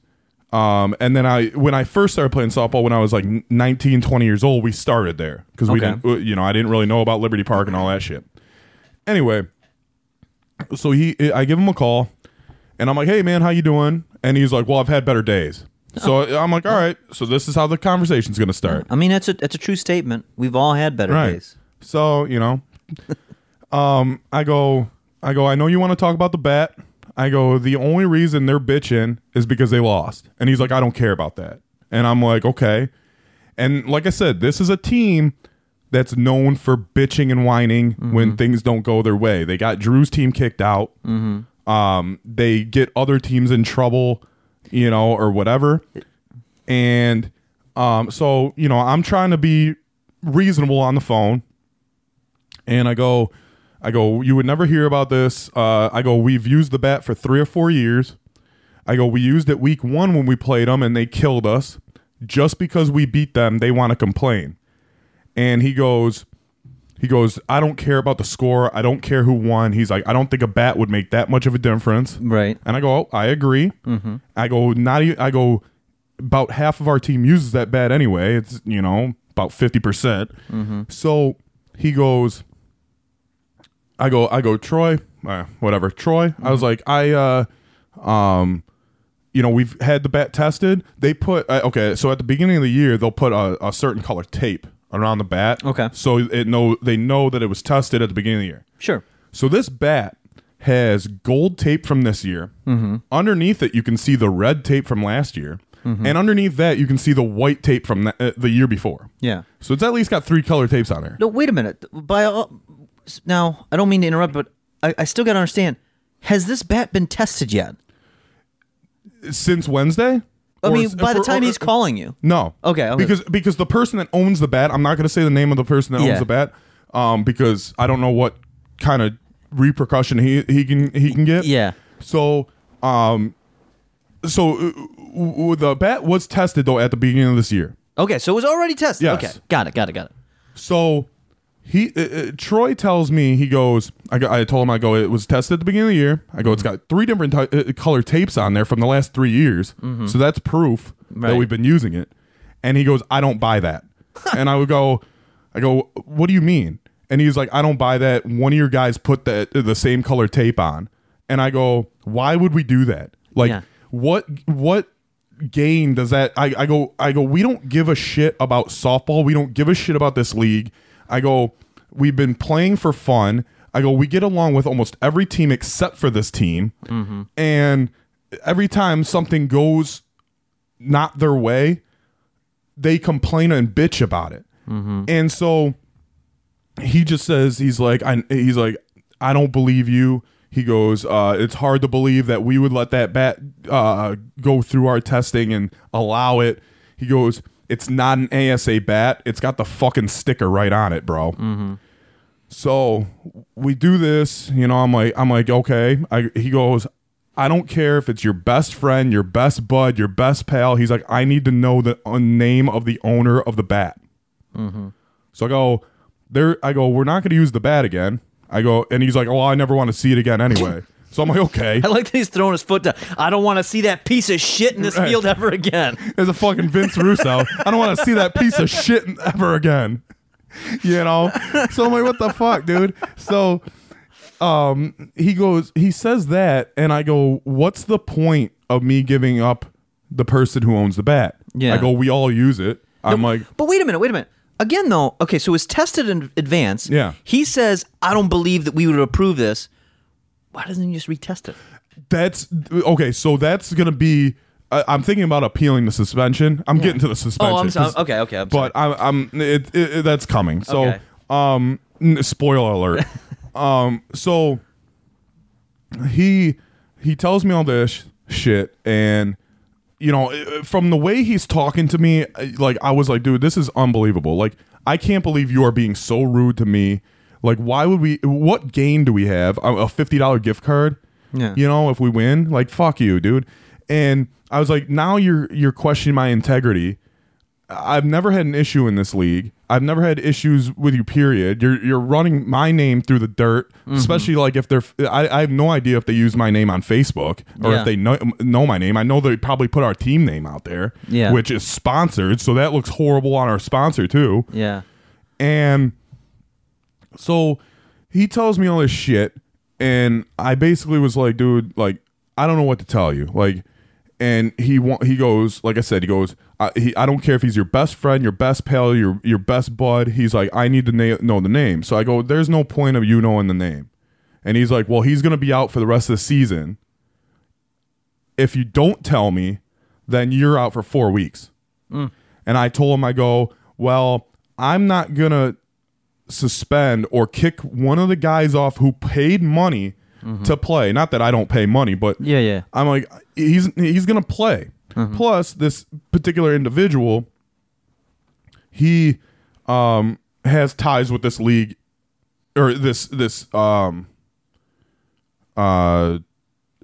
Um, and then I, when I first started playing softball, when I was like 19, 20 years old, we started there because we Okay. didn't, uh, you know, I didn't really know about Liberty Park and all that shit. Anyway, so he, I give him a call, and I'm like, "Hey, man, how you doing?" And he's like, "Well, I've had better days." So I'm like, "All right, so this is how the conversation's gonna start." I mean, that's a that's a true statement. We've all had better Right. days. So, you know, um, I go, I go, I know you want to talk about the bet. I go, the only reason they're bitching is because they lost. And he's like, I don't care about that. And I'm like, okay. And like I said, this is a team that's known for bitching and whining when things don't go their way. They got Drew's team kicked out. Um, they get other teams in trouble, you know, or whatever. And um, so, you know, I'm trying to be reasonable on the phone. And I go, I go, you would never hear about this. Uh, I go, we've used the bat for three or four years. I go, we used it week one when we played them and they killed us. Just because we beat them, they want to complain. And he goes, he goes, I don't care about the score. I don't care who won. He's like, I don't think a bat would make that much of a difference. Right. And I go, oh, I agree. I go, not. e- I go, about half of our team uses that bat anyway. It's you know about fifty percent. So he goes, I go, I go, Troy, uh, whatever, Troy. I was like, I, uh, um, you know, we've had the bat tested. They put uh, okay, so at the beginning of the year, they'll put a, a certain color tape around the bat. Okay. so it know they know that it was tested at the beginning of the year. Sure. So this bat has gold tape from this year. Mm-hmm. Underneath it, you can see the red tape from last year, Mm-hmm. and underneath that, you can see the white tape from the, uh, the year before. Yeah. So it's at least got three color tapes on there. No, wait a minute. By all, now, I don't mean to interrupt, but I, I still got to understand. Has this bat been tested yet? Since Wednesday. I Or mean, is- by the time or- he's calling you. No. Okay, okay. Because because the person that owns the bat, I'm not going to say the name of the person that Yeah. owns the bat, um, because I don't know what kind of repercussion he he can he can get. Yeah. So um, so uh, w- w- the bat was tested though at the beginning of this year. Okay, so it was already tested. Yes. Okay, got it, got it, got it. So he uh, uh, Troy tells me he goes. I, go, I told him I go. It was tested at the beginning of the year. I go. It's got three different ty- uh, color tapes on there from the last three years. So that's proof that Mm-hmm. Right. we've been using it. And he goes, I don't buy that. and I would go, I go, what do you mean? And he's like, I don't buy that. One of your guys put that the same color tape on. and I go, why would we do that? Like, Yeah. what what gain does that? I, I go I go. We don't give a shit about softball. We don't give a shit about this league. I go. We've been playing for fun. I go. We get along with almost every team except for this team, and every time something goes not their way, they complain and bitch about it. And so he just says he's like I he's like I don't believe you. He goes, uh, it's hard to believe that we would let that bat uh, go through our testing and allow it. He goes, it's not an ASA bat. It's got the fucking sticker right on it, bro. So we do this, you know. I'm like, I'm like, okay. I, he goes, I don't care if it's your best friend, your best bud, your best pal. He's like, I need to know the uh, name of the owner of the bat. So I go, there. I go, we're not going to use the bat again. I go, and he's like, oh, I never want to see it again anyway. So I'm like, okay. I like that he's throwing his foot down. I don't want to see that piece of shit in this Right. field ever again. There's a fucking Vince Russo. I don't want to see that piece of shit ever again. You know? So I'm like, what the fuck, dude? So um he goes, he says that, and I go, What's the point of me giving up the person who owns the bat? Yeah. I go, We all use it. I'm like, But wait a minute, wait a minute. Again, though, okay, so it's tested in advance. Yeah. He says, I don't believe that we would approve this. Why doesn't he just retest it? that's okay, so that's gonna be I, I'm thinking about appealing the suspension. I'm getting to the suspension. Oh, I'm sorry. 'cause- Okay, okay. I'm but I'm, I'm it, it, it- that's coming. So, Okay. um, n- spoiler alert. um, so he he tells me all this shit, and you know, i- from the way he's talking to me, I- like I was like, dude, this is unbelievable. Like, I can't believe you are being so rude to me. Like, why would we? What gain do we have? A fifty dollar gift card? Yeah. You know, if we win, like, fuck you, dude. And I was like, now you're you're questioning my integrity. I've never had an issue in this league. I've never had issues with you. Period. You're you're running my name through the dirt, Mm-hmm. especially like if they're. I, I have no idea if they use my name on Facebook or Yeah. if they know know my name. I know they probably put our team name out there, Yeah. which is sponsored, so that looks horrible on our sponsor too. Yeah. And so he tells me all this shit, and I basically was like, dude, like I don't know what to tell you, like. And he wa- he goes, like I said, he goes, I, he, I don't care if he's your best friend, your best pal, your your best bud. He's like, I need to na- know the name. So I go, there's no point of you knowing the name. And he's like, well, he's gonna be out for the rest of the season. If you don't tell me, then you're out for four weeks. Mm. And I told him, I go, well, I'm not gonna suspend or kick one of the guys off who paid money to play. Not that I don't pay money, but Yeah, yeah. I'm like, he's he's gonna play. Plus, this particular individual, he um has ties with this league or this this um uh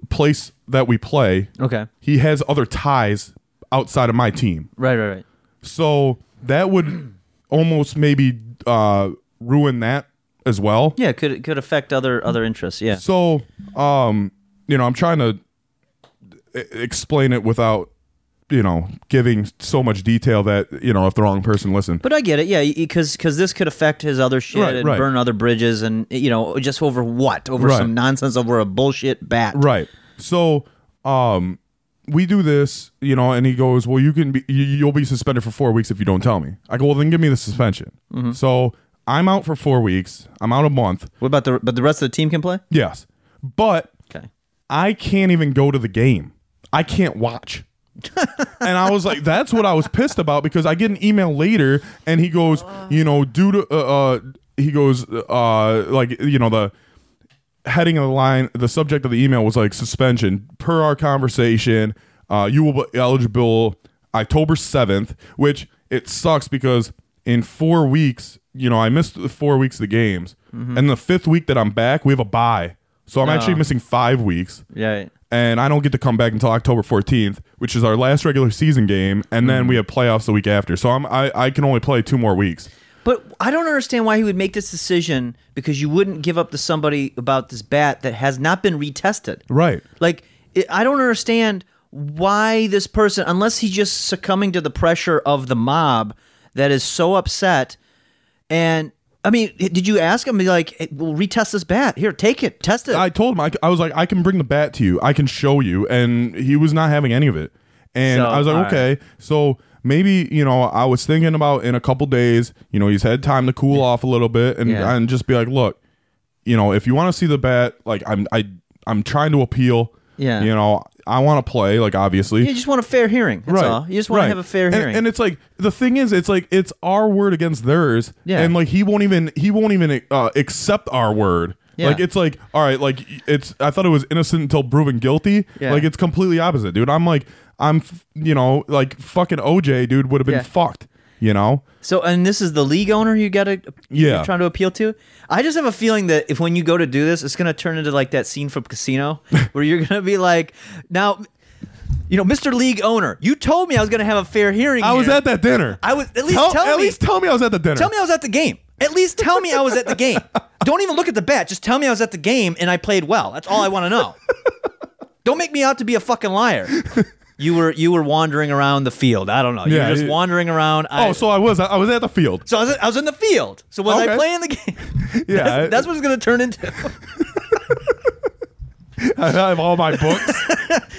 place that we play. Okay. He has other ties outside of my team. Right, right, right. So that would almost maybe uh, ruin that as well. Yeah, it could it could affect other other interests. Yeah. So, um, you know, I'm trying to explain it without, you know, giving so much detail that you know if the wrong person listened. But I get it, yeah, because because this could affect his other shit Right, and right. burn other bridges, and you know, just over what? Over Right. some nonsense over a bullshit bat. Right. So, um, we do this, you know, and he goes, "Well, you can be, you, you'll be suspended for four weeks if you don't tell me." I go, "Well, then give me the suspension." Mm-hmm. So I'm out for four weeks. I'm out a month. What about the but the rest of the team can play? Yes, but Okay. I can't even go to the game. I can't watch. and I was like, that's what I was pissed about because I get an email later and he goes, you know, due to, uh, uh he goes, uh, like, you know, the heading of the line, the subject of the email was like suspension per our conversation. Uh, you will be eligible October 7th, which it sucks because in four weeks, you know, I missed the four weeks of the games. Mm-hmm. And the fifth week that I'm back, we have a bye. So I'm actually oh. missing five weeks Yeah. and I don't get to come back until October 14th, which is our last regular season game, and then mm. we have playoffs the week after. So I'm I, I can only play two more weeks. But I don't understand why he would make this decision because you wouldn't give up to somebody about this bat that has not been retested. Right. Like it, I don't understand why this person, unless he's just succumbing to the pressure of the mob that is so upset. And I mean, did you ask him? Be like, hey, we'll retest this bat. Here, take it, test it. I told him I was like I can bring the bat to you. I can show you, and he was not having any of it. And So, I was like, all right. okay, so maybe you know I was thinking about in a couple days, you know, he's had time to cool off a little bit, and Yeah. and just be like, look, you know, if you want to see the bat, like I'm I I'm trying to appeal. Yeah. You know, I want to play, like obviously. you just want a fair hearing. That's all. You just want right. to have a fair And- hearing. And, it's like the thing is, it's like it's our word against theirs. Yeah. And like he won't even he won't even uh, accept our word. Yeah. Like it's like all right, like it's I thought it was innocent until proven guilty. Yeah. Like it's completely opposite, dude. I'm like I'm you know like fucking OJ, dude would have been Yeah. fucked. You know. So, and this is the league owner you got to Yeah. trying to appeal to. I just have a feeling that if when you go to do this, it's going to turn into like that scene from Casino where you're going to be like, now, you know, Mr. League owner, you told me I was going to have a fair hearing. I was at that dinner. I was at least tell, tell at me. least tell me I was at the dinner. Tell me I was at the game. At least tell me I was at the game. Don't even look at the bet. Just tell me I was at the game and I played well. That's all I want to know. Don't make me out to be a fucking liar. You were you were wandering around the field. I don't know. You Yeah, were just yeah. wandering around. I, Oh, so I was I was at the field. so I was, I was in the field. So was I playing the game? Yeah, that's, that's what it's going to turn into. I have all my books.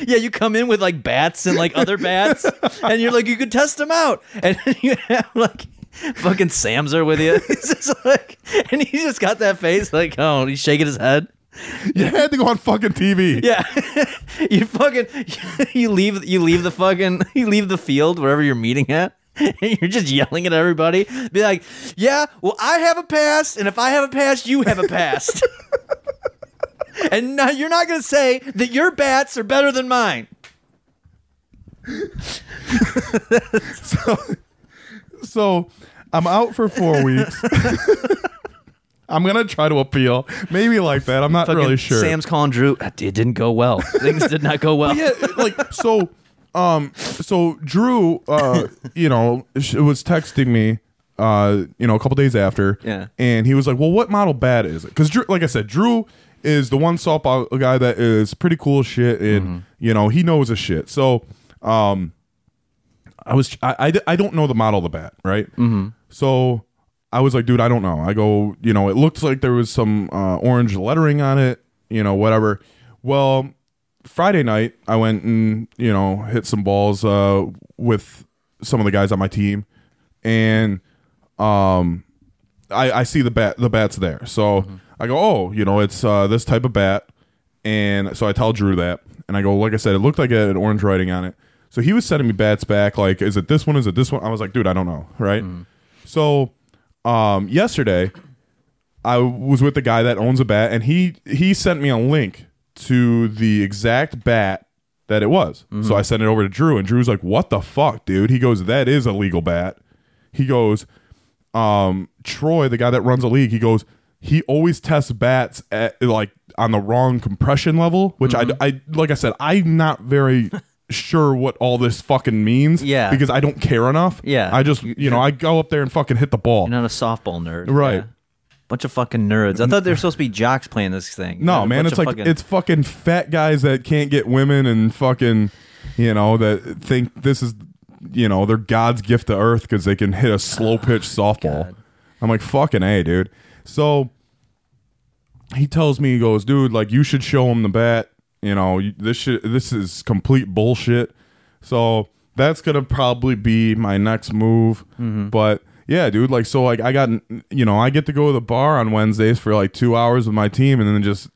yeah, you come in with like bats and like other bats, and you're like, you could test them out, and you have like fucking Sam's are with you. He's just like, and he's just got that face like, oh, he's shaking his head. You had to go on fucking TV. Yeah, you fucking you leave you leave the fucking you leave the field wherever you're meeting at. And you're just yelling at everybody. Be like, yeah, well, I have a pass, and if I have a pass, you have a pass. and now you're not gonna say that your bats are better than mine. so, So I'm out for four weeks. I'm gonna try to appeal, maybe like that. I'm not Fucking really sure. Sam's calling Drew. It didn't go well. Things did not go well. yeah, like so. Um, so Drew, uh, you know, sh- was texting me, uh, you know, a couple days after, Yeah. and he was like, "Well, what model bat is it?" Because, like I said, Drew is the one softball guy that is pretty cool as shit, and Mm-hmm. you know, he knows his shit. So, um, I was, I, I, I don't know the model of the bat, right? Mm-hmm. So I was like, dude, I don't know. I go, you know, it looked like there was some uh, orange lettering on it, you know, whatever. Well, Friday night, I went and you know hit some balls uh, with some of the guys on my team, and um, I, I see the bat the bat's there. So I go, oh, you know, it's uh, this type of bat, and so I tell Drew that, and I go, like I said, it looked like it had orange writing on it. So he was sending me bats back, like, is it this one? Is it this one? I was like, dude, I don't know, right? So um, yesterday, I was with the guy that owns a bat, and he he sent me a link to the exact bat that it was. So I sent it over to Drew, and Drew's like, "What the fuck, dude?" He goes, "That is a legal bat." He goes, um, Troy, the guy that runs a league, he goes, he always tests bats at like on the wrong compression level, which I, I like I said, I'm not very sure what all this fucking means. Yeah. because I don't care enough. Yeah. I just you know I go up there and fucking hit the ball. You're not a softball nerd, Right. Yeah. Bunch of fucking nerds. I thought they were supposed to be jocks playing this thing. No, man, it's like fucking- it's fucking fat guys that can't get women and fucking, you know, that think this is, you know, their God's gift to Earth because they can hit a slow pitch softball. God. I'm like fucking a, dude. So he tells me, he goes, dude, like you should show him the bat. You know, this shit, this is complete bullshit. So that's gonna probably be my next move. Mm-hmm. But yeah, dude, like so, like I got, you know, I get to go to the bar on Wednesdays for like two hours with my team, and then just,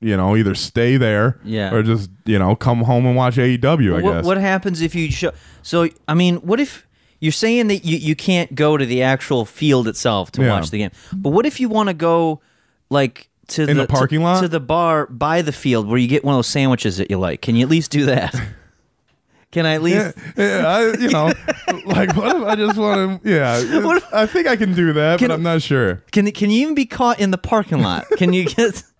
you know, either stay there, Yeah. or just, you know, come home and watch AEW. I what, guess. what happens if you show? So I mean, what if you're saying that you, you can't go to the actual field itself to Yeah. watch the game? But what if you want to go like to In the to- parking lot? to the bar by the field where you get one of those sandwiches that you like? Can you at least do that? Can I at least? yeah, yeah, I, you know, like what if I just want to? Yeah, if- I think I can do that, Can- but I'm not sure. Can can you even be caught in the parking lot? Can you get?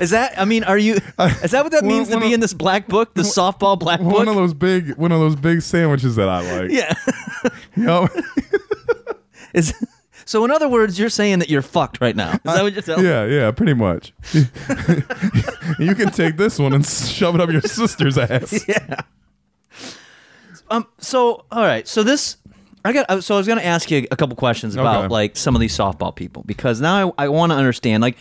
Is that? I mean, are you? Is that what that One- means to one be of- in this black book, the softball black book? One of those big, one of those big sandwiches that I like. Yeah. Yep. Is so. In other words, you're saying that you're fucked right now. Is that what you're telling? Yeah, yeah, pretty much. you can take this one and shove it up your sister's ass. Yeah. Um. So, all right. So this, I got so I was going to ask you a couple questions about Okay. like some of these softball people because now I, I want to understand. Like,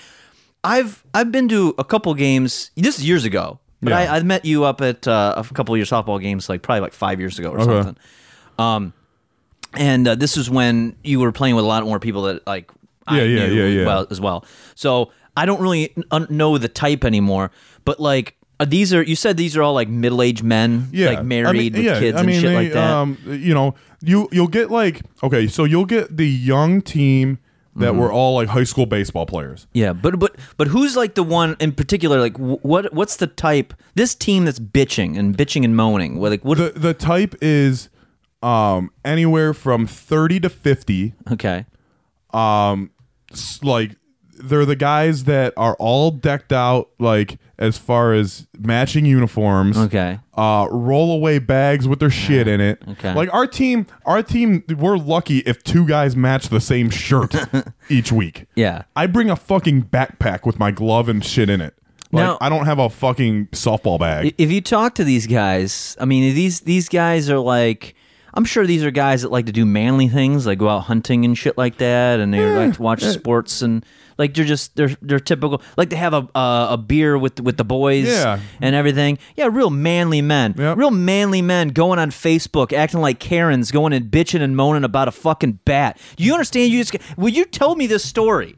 I've I've been to a couple games. This is years ago, but Yeah. I, I met you up at uh, a couple of your softball games, like probably like five years ago or Okay. something. Um, and uh, this is when you were playing with a lot more people that like I Yeah, yeah, knew yeah, yeah. well as well. So I don't really un- know the type anymore, but like. Uh, these are you said these are all like middle aged men, yeah, like married I mean, with yeah, kids I and mean, shit they, like that. Um, you know, you you'll get like okay, so you'll get the young team that Mm-hmm. were all like high school baseball players. Yeah, but but but who's like the one in particular? Like wh- what what's the type? This team that's bitching and bitching and moaning. What like what? The the type is um anywhere from thirty to fifty. okay, s- like they're the guys that are all decked out like as far as matching uniforms Okay. uh roll away bags with their shit in it Okay. like our team our team we're lucky if two guys match the same shirt each week yeah. i bring a fucking backpack with my glove and shit in it like Now- i don't have a fucking softball bag If you talk to these guys, I mean these these guys are like. I'm sure these are guys that like to do manly things, like go out hunting and shit like that, and they like to watch sports and like they're just they're they're typical like they have a uh, a beer with with the boys Yeah. and everything. Yeah, real manly men, Yep. real manly men going on Facebook acting like Karens, going and bitching and moaning about a fucking bat. You understand? You just well, you told me this story.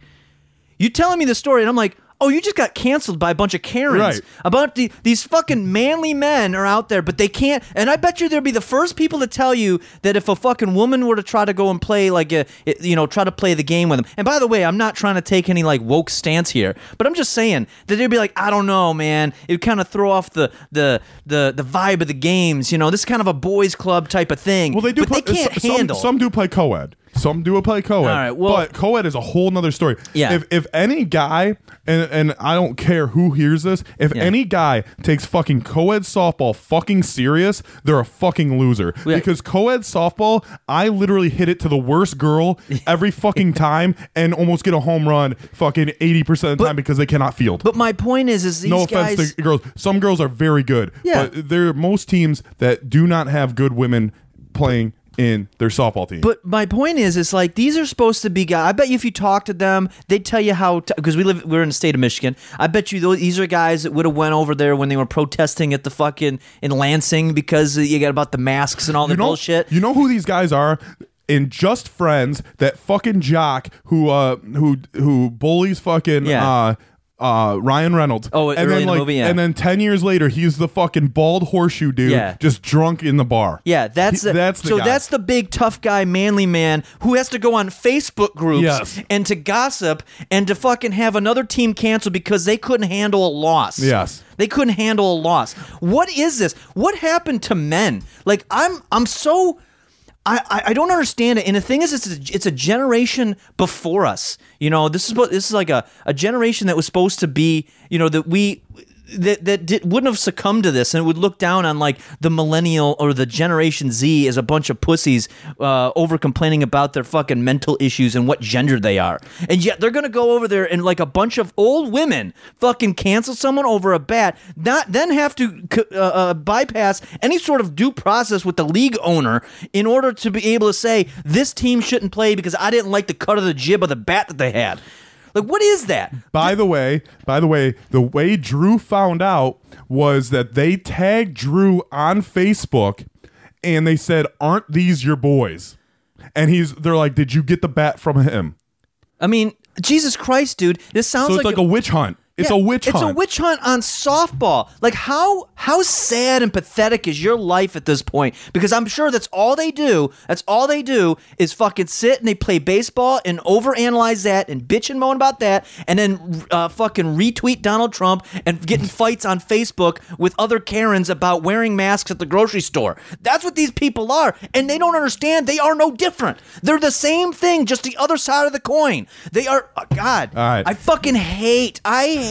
You telling me the story, and I'm like, oh, you just got canceled by a bunch of Karens. Right. About the, these fucking manly men are out there, but they can't. And I bet you there'd be the first people to tell you that if a fucking woman were to try to go and play like a, you know, try to play the game with them. And by the way, I'm not trying to take any like woke stance here, but I'm just saying that they'd be like, I don't know, man. It would kind of throw off the the the the vibe of the games. You know, this is kind of a boys' club type of thing. Well, they do. but play, they can't some, handle. Some do play co-ed. Some do play co-ed. All right, well- but co-ed is a whole nother story. Yeah. If if any guy and and I don't care who hears this, if Yeah. any guy takes fucking co-ed softball fucking serious, they're a fucking loser. Yeah. Because co-ed softball, I literally hit it to the worst girl every fucking time and almost get a home run fucking eighty percent of the time because they cannot field. but my point is, is these no guys. offense to girls. Some girls are very good. Yeah. But there are most teams that do not have good women playing in their softball team. But my point is, it's like these are supposed to be guys. I bet you if you talk to them, they'd tell you how. Because we live, we're in the state of Michigan. I bet you those, these are guys that would have went over there when they were protesting at the fucking in Lansing because you got about the masks and all the you know, bullshit. You know who these guys are? In Just Friends, that fucking jock who uh who who bullies fucking Yeah. uh uh Ryan Reynolds. Oh, and early then in the like movie, yeah. and then ten years later he's the fucking bald horseshoe dude Yeah. just drunk in the bar. Yeah, that's He- the, that's the so guy. that's the big tough guy, manly man who has to go on Facebook groups Yes. and to gossip and to fucking have another team canceled because they couldn't handle a loss. Yes. They couldn't handle a loss. What is this? What happened to men? Like I'm I'm so I, I, don't understand it. And the thing is, it's a, it's a generation before us. You know, this is what this is like a, a generation that was supposed to be. You know, that we that that did, wouldn't have succumbed to this and would look down on like the millennial or the Generation Z as a bunch of pussies uh, over complaining about their fucking mental issues and what gender they are. And yet they're gonna go over there and like a bunch of old women fucking cancel someone over a bat, not then have to uh, uh, bypass any sort of due process with the league owner in order to be able to say this team shouldn't play because I didn't like the cut of the jib of the bat that they had. Like what is that? By the way, by the way, the way Drew found out was that they tagged Drew on Facebook and they said, "Aren't these your boys?" And he's they're like, "Did you get the bat from him?" I mean, Jesus Christ, dude, this sounds So it's like, a witch hunt. It's Yeah, a witch hunt. It's a witch hunt on softball. Like how how sad and pathetic is your life at this point? Because I'm sure that's all they do. That's all they do is fucking sit and they play baseball and overanalyze that and bitch and moan about that, and then uh, fucking retweet Donald Trump and getting fights on Facebook with other Karens about wearing masks at the grocery store. That's what these people are, and they don't understand. They are no different. They're the same thing, just the other side of the coin. They are. oh, God, right. I fucking hate. I hate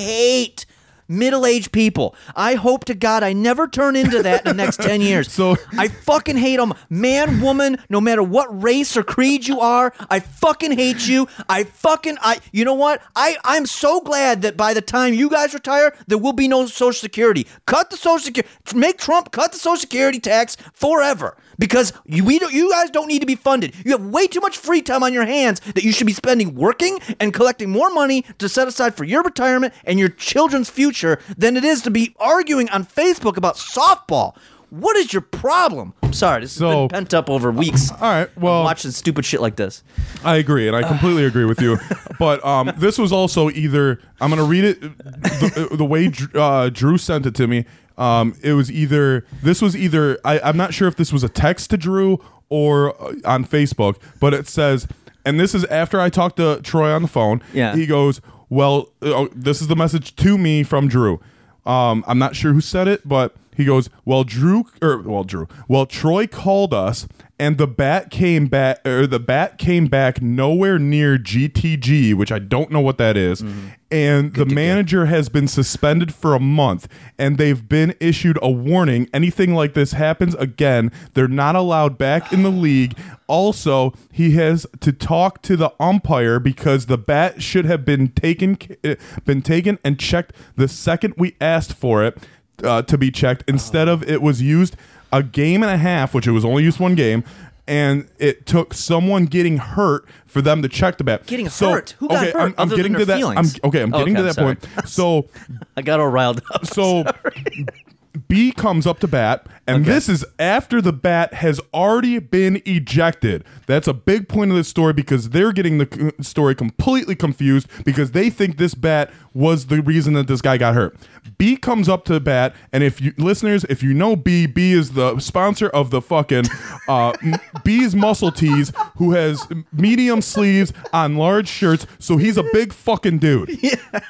middle-aged people. I hope to God I never turn into that in the next 10 years. So- I fucking hate them. Man, woman, no matter what race or creed you are, I fucking hate you. I fucking I you know what? I I'm so glad that by the time you guys retire, there will be no social security. Cut the social security make Trump cut the social security tax forever because you, we don't, you guys don't need to be funded. You have way too much free time on your hands that you should be spending working and collecting more money to set aside for your retirement and your children's future than it is to be arguing on Facebook about softball. What is your problem? I'm sorry, this has So- been pent up over weeks. All right. Well, watching stupid shit like this. I agree, and I completely agree with you. But um, this was also either I'm going to read it the, the way uh, Drew sent it to me. Um, it was either this was either I, I'm not sure if this was a text to Drew or uh, on Facebook, but it says, and this is after I talked to Troy on the phone. Yeah. he goes, "Well, uh, this is the message to me from Drew." Um, I'm not sure who said it, but he goes, "Well, Drew, or well, Drew, well, Troy called us, and the bat came back, or the bat came back nowhere near GTG, which I don't know what that is, and the manager has been suspended for a month, and they've been issued a warning. Anything like this happens again, they're not allowed back in the league. Also, he has to talk to the umpire because the bat should have been taken, uh, been taken and checked the second we asked for it." uh, to be checked. Instead of it was used a game and a half, which it was only used one game, and it took someone getting hurt for them to check the bat. Getting So- hurt? Who got okay, hurt I'm, I'm other getting to that. I'm, okay, I'm oh, getting Okay, to that point. So, I got all riled up. so B comes up to bat, and Okay. this is after the bat has already been ejected. That's a big point of this story because they're getting the story completely confused because they think this bat was the reason that this guy got hurt. B comes up to the bat, and if you listeners, if you know B, B is the sponsor of the fucking uh, B's Muscle Tees, who has medium sleeves on large shirts, so he's a big fucking dude. Yeah.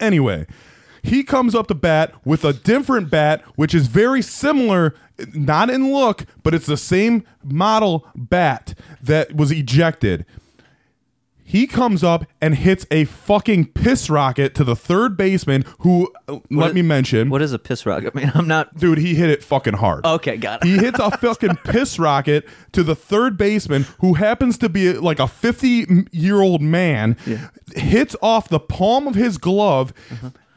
Anyway, he comes up to bat with a different bat, which is very similar, not in look, but it's the same model bat that was ejected. He comes up and hits a fucking piss rocket to the third baseman, who, uh, let is- me mention, What is a piss rocket? I mean, I'm not. dude, he hit it fucking hard. Okay, got it. He hits a fucking piss rocket to the third baseman, who happens to be like a 50 year old man, yeah. hits off the palm of his glove.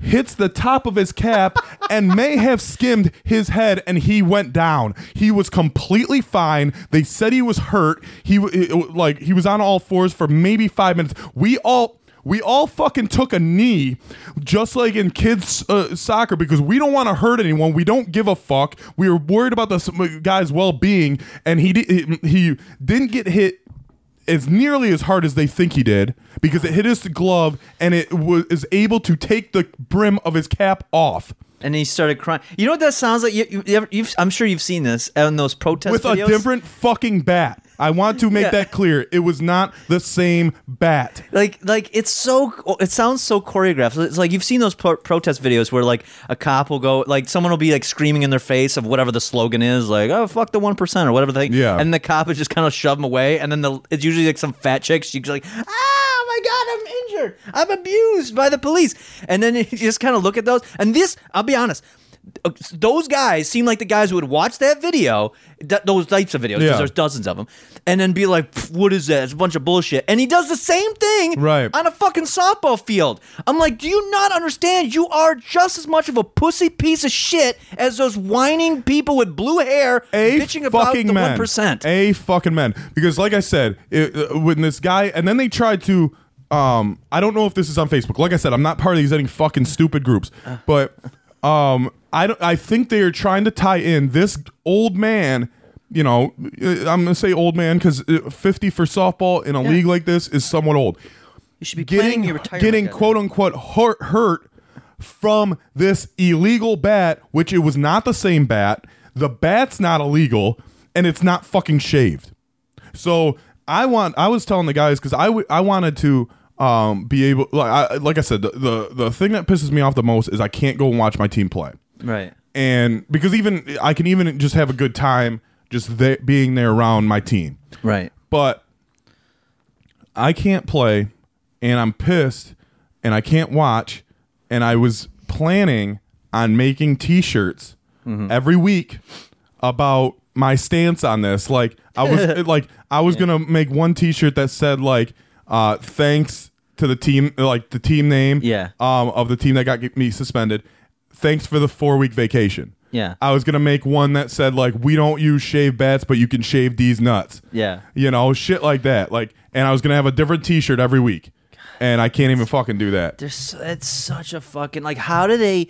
Hits the top of his cap and may have skimmed his head, and he went down. He was completely fine. They said he was hurt. He like he was on all fours for maybe five minutes. We all we all fucking took a knee, just like in kids uh, soccer, because we don't want to hurt anyone. We don't give a fuck. We were worried about the guy's well being, and he he didn't get hit as nearly as hard as they think he did because it hit his glove and it was is able to take the brim of his cap off And he started crying. You know what that sounds like? You, you, you I'm sure you've seen this uh, on those protest with videos. a different fucking bat. I want to make Yeah. that clear. It was not the same bat. like like it's so it sounds so choreographed it's like you've seen those pro- protest videos where like a cop will go like someone will be like screaming in their face of whatever the slogan is like oh fuck the 1% or whatever they Yeah. and the cop is just kind of shove them away and then the it's usually like some fat chick she's like ah my god i'm injured i'm abused by the police and then you just kind of look at those and this i'll be honest those guys seem like the guys who would watch that video, d- those types of videos, because Yeah. there's dozens of them, and then be like, "What is that? It's a bunch of bullshit." And he does the same thing, Right. on a fucking softball field. I'm like, do you not understand? You are just as much of a pussy piece of shit as those whining people with blue hair a bitching about fucking the one percent. A fucking men. Because like I said, it, uh, when this guy, and then they tried to. Um, I don't know if this is on Facebook. Like I said, I'm not part of these any fucking stupid groups, but um, I don't. I think they are trying to tie in this old man. You know, uh, I'm gonna say old man because 50 for softball in a league like this is somewhat old. You should be Getting your retirement. getting quote unquote hurt hurt from this illegal bat, which it was not the same bat. The bat's not illegal, and it's not fucking shaved. So I want. I was telling the guys because I w- I wanted to um be able like I like I said the, the the thing that pisses me off the most is I can't go and watch my team play right. and because even I can even just have a good time just there, being there around my team Right. but I can't play and I'm pissed and I can't watch and I was planning on making t-shirts every week about my stance on this like I was like I was going to make one t-shirt that said like uh thanks to the team like the team name Yeah. um of the team that got me suspended thanks for the 4 week vacation Yeah. I was gonna make one that said like we don't use shave bats, but you can shave these nuts. Yeah. You know, shit like that. Like, and I was gonna have a different T-shirt every week, and I can't even fucking do that. There's it's such a fucking like how do they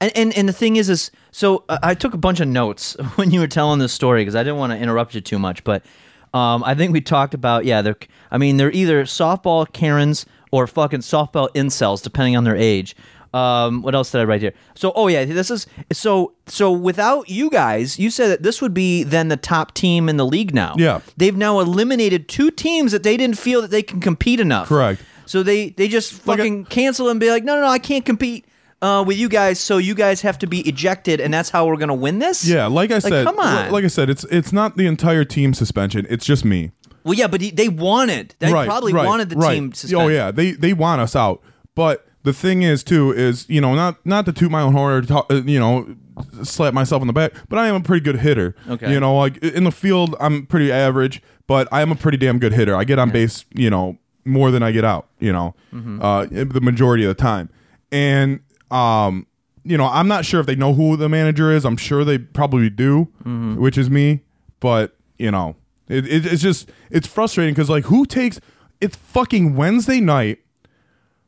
and and, and the thing is is so uh, I took a bunch of notes when you were telling this story because I didn't want to interrupt you too much but um, I think we talked about yeah they're I mean they're either softball Karens or fucking softball incels depending on their age. Um, what else did I write here? So, oh yeah, this is so. So without you guys, you said that this would be then the top team in the league now. Yeah. they've now eliminated two teams that they didn't feel that they can compete enough. Correct. So they they just Like a- fucking cancel and be like, no, no, no, I can't compete uh, with you guys. So you guys have to be ejected, and that's how we're gonna win this. Yeah, like I said, come on. like I said, it's it's not the entire team suspension. It's just me. Well, yeah, but he, they wanted. They right, probably right, wanted the right. team suspended. Oh yeah, they they want us out. But the thing is too is you know not not to toot my own horn or to uh, you know slap myself on the back, but I am a pretty good hitter. Okay. You know, like in the field, I'm pretty average, but I am a pretty damn good hitter. I get on base, you know, more than I get out. You know, Mm-hmm. uh, the majority of the time, and um. You know, I'm not sure if they know who the manager is. I'm sure they probably do, Mm-hmm. which is me. But you know, it, it, it's just it's frustrating because like who takes it's fucking Wednesday night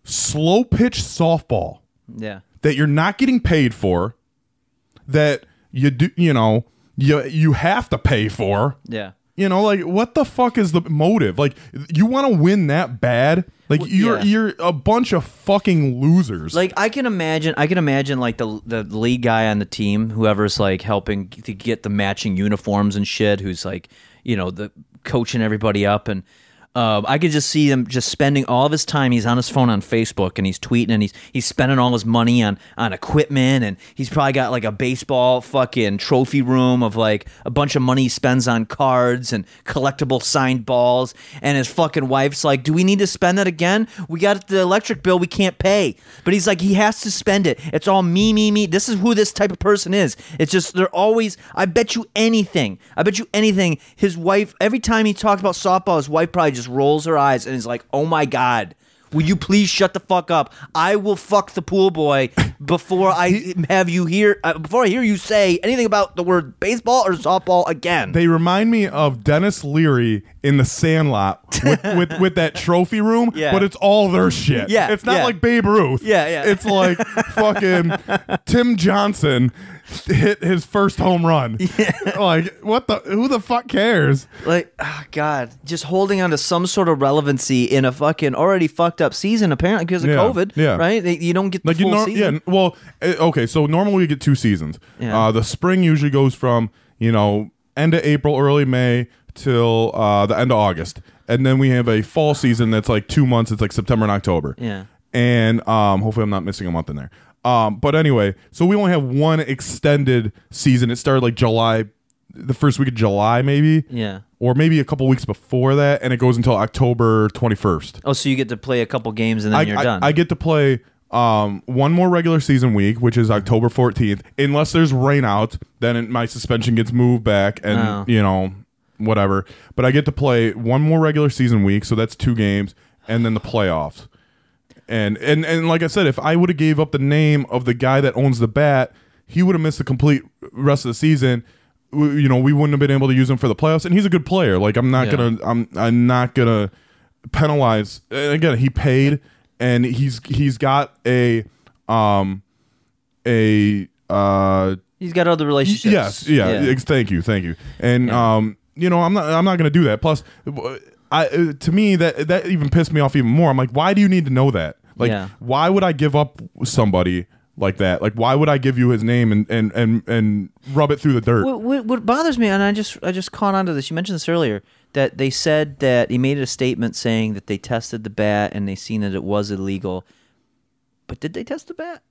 slow pitch softball yeah. that you're not getting paid for that you do you know you you have to pay for Yeah. you know like what the fuck is the motive like you want to win that bad like Well, you're yeah. you're a bunch of fucking losers Like I can imagine, I can imagine like the the lead guy on the team, whoever's like helping to get the matching uniforms and shit, who's like you know the coaching everybody up, and um, I could just see him just spending all of his time. He's on his phone on Facebook and he's tweeting and he's he's spending all his money on on equipment and he's probably got like a baseball fucking trophy room of like a bunch of money he spends on cards and collectible signed balls. And his fucking wife's like, "Do we need to spend that again? We got the electric bill we can't pay." But he's like, he has to spend it. It's all me, me, me. This is who this type of person is. It's just they're always. I bet you anything. I bet you anything. His wife. Every time he talks about softball, his wife probably just rolls her eyes and is like, "Oh my god." Will you please shut the fuck up? I will fuck the pool boy before I have you hear uh, before I hear you say anything about the word baseball or softball again. they remind me of Denis Leary in the Sandlot with, with, with that trophy room, Yeah. but it's all their shit. Yeah, it's not yeah. like Babe Ruth. Yeah, yeah. It's like fucking Tim Johnson hit his first home run. Like what the? Who the fuck cares? like oh god just holding on to some sort of relevancy in a fucking already fucked up season apparently because of Yeah, covid yeah. right you don't get the Like you full nor- season yeah. Well, eh, okay. So normally we get two seasons. Yeah. Uh, the spring usually goes from you know end of April, early May till uh, the end of August, and then we have a fall season that's like two months. It's like September and October. Yeah. And um, hopefully I'm not missing a month in there. Um, but anyway, so we only have one extended season. It started like July, the first week of July, maybe. yeah Or maybe a couple weeks before that, and it goes until October 21st. oh so you get to play a couple games and then I, you're I- done I get to play um, one more regular season week, which is October 14th. Unless there's rain out, then it, my suspension gets moved back, and Oh. you know whatever. But I get to play one more regular season week, so that's two games, and then the playoffs. And and and like I said, if I would have gave up the name of the guy that owns the bat, he would have missed the complete rest of the season. W- You know, we wouldn't have been able to use him for the playoffs. And he's a good player. Like I'm not Yeah. gonna I'm I'm not gonna penalize. And again, he paid, and he's he's got a um a uh he's got other relationships Yes, yeah. ex- Thank you, thank you. And um, you know, I'm not, I'm not going to do that. Plus, I uh, to me that that even pissed me off even more. I'm like, why do you need to know that? Like, Yeah. why would I give up somebody like that? Like, why would I give you his name and and and and rub it through the dirt? What, what, what bothers me, and I just I just caught onto this. You mentioned this earlier that they said that he made a statement saying that they tested the bat and they seen that it was illegal. But did they test the bat?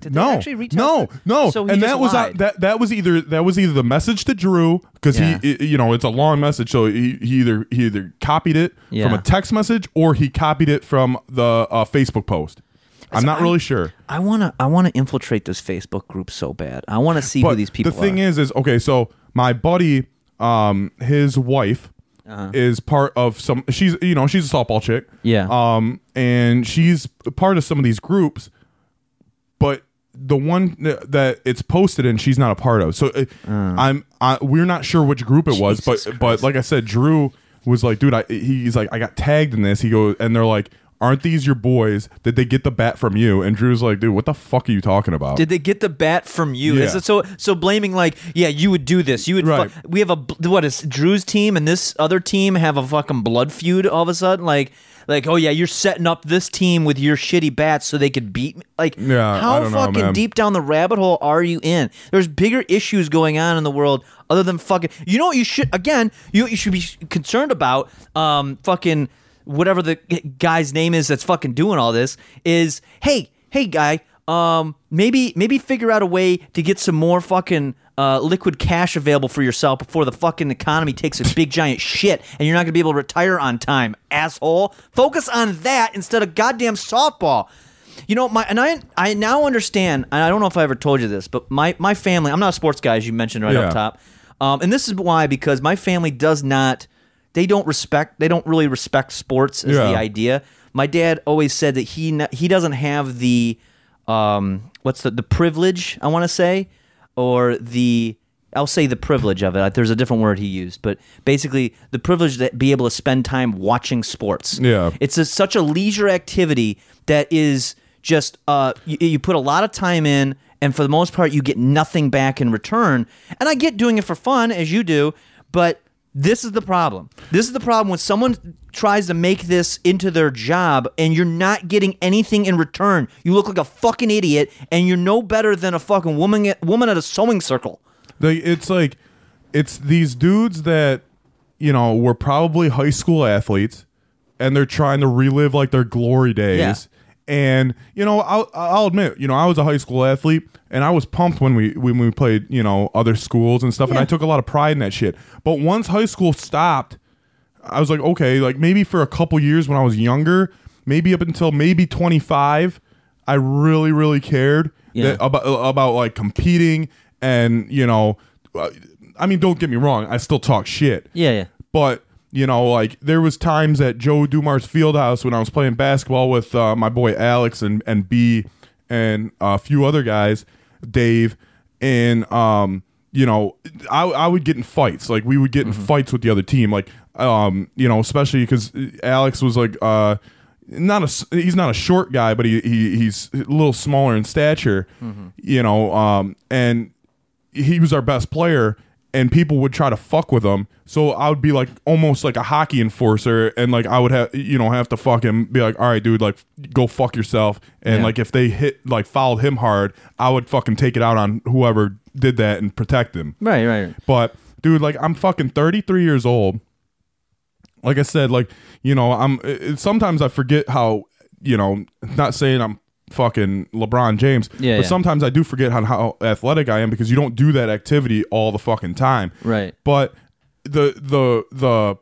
Did no, they actually retest no, it? no, So and that was uh, that that was either that was either the message to Drew because Yeah. he i- you know it's a long message, so he, he either he either copied it from a text message or he copied it from the uh, Facebook post. I'm not I- really sure. I wanna I wanna infiltrate this Facebook group so bad. I wanna see who these people are. the thing are. is, is okay. So my buddy, um, his wife Uh-huh. is part of some. She's you know she's a softball chick. Yeah. Um, and she's part of some of these groups, but the one that it's posted and she's not a part of. So uh, Uh. I'm I, we're not sure which group it was, Jesus but but like I said, Drew was like, dude, I, he's like, I got tagged in this. He goes, and they're like, aren't these your boys? Did they get the bat from you? And Drew's like, dude, what the fuck are you talking about? Did they get the bat from you? Is Yeah. it so so blaming like yeah you would do this you would fu- we have a what is Drew's team and this other team have a fucking blood feud all of a sudden like like oh yeah you're setting up this team with your shitty bats so they could beat me. Like Yeah, how don't know, fucking deep down the rabbit hole are you in? There's bigger issues going on in the world other than fucking you know what you should again you you should be concerned about um fucking whatever the guy's name is that's fucking doing all this is hey hey guy um maybe maybe figure out a way to get some more fucking uh, liquid cash available for yourself before the fucking economy takes a big giant shit and you're not gonna be able to retire on time asshole focus on that instead of goddamn softball you know my and i i now understand and i don't know if i ever told you this but my my family i'm not a sports guy as you mentioned right Yeah. up top um, and this is why because my family does not they don't respect they don't really respect sports as Yeah. the idea my dad always said that he he doesn't have the um what's the the privilege i want to say or the I'll say the privilege of it. There's a different word he used, but basically the privilege to be able to spend time watching sports. Yeah. it's a, such a leisure activity that is just uh, you, you put a lot of time in, and for the most part, you get nothing back in return. And I get doing it for fun, as you do, but this is the problem. This is the problem when someone tries to make this into their job and you're not getting anything in return. You look like a fucking idiot, and you're no better than a fucking woman woman at a sewing circle. Like it's like it's these dudes that you know were probably high school athletes, and they're trying to relive like their glory days. Yeah. And you know, I'll, I'll admit, you know, I was a high school athlete, and I was pumped when we when we played, you know, other schools and stuff, and I took a lot of pride in that shit. But once high school stopped, I was like, okay, like maybe for a couple years when I was younger, maybe up until maybe 25, I really, really cared Yeah. that, about about like competing and you know, uh, I mean, don't get me wrong, I still talk shit, Yeah, yeah. but you know, like there was times at Joe Dumars Fieldhouse when I was playing basketball with uh, my boy Alex and and B and a few other guys, Dave, and um, you know, I I would get in fights. Like we would get in fights with the other team. Like um, you know, especially because Alex was like uh. Not a he's not a short guy, but he, he he's a little smaller in stature, you know. Um, and he was our best player and people would try to fuck with him so i would be like almost like a hockey enforcer and like i would have you know have to fucking be like all right dude like go fuck yourself and Yeah. like if they hit like fouled him hard i would fucking take it out on whoever did that and protect him Right, right, right. but dude, like I'm fucking 33 years old. Like I said, like you know, I'm. It, it- sometimes I forget how you know. Not saying I'm fucking LeBron James, Yeah, but yeah. sometimes I do forget how, how athletic I am because you don't do that activity all the fucking time. Right. But the the the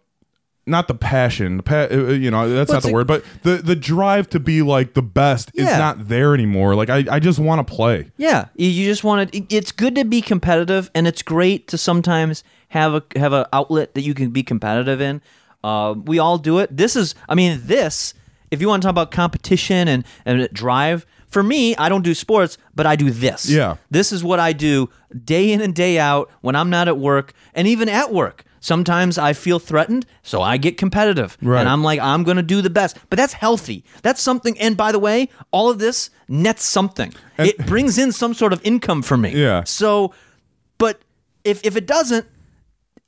not the passion, the pa- uh, you know, that's But not the like- word, but the the drive to be like the best is not there anymore. Like I, I just want to play. Yeah, you- you just want to. It's good to be competitive, and it's great to sometimes have a have an outlet that you can be competitive in. Uh, we all do it. This is, I mean, this. If you want to talk about competition and and drive, for me, I don't do sports, but I do this. Yeah. this is what I do day in and day out when I'm not at work, and even at work. Sometimes I feel threatened, so I get competitive, Right. and I'm like, I'm going to do the best. But that's healthy. That's something. And by the way, all of this nets something. it brings in some sort of income for me. Yeah. So, but if if it doesn't,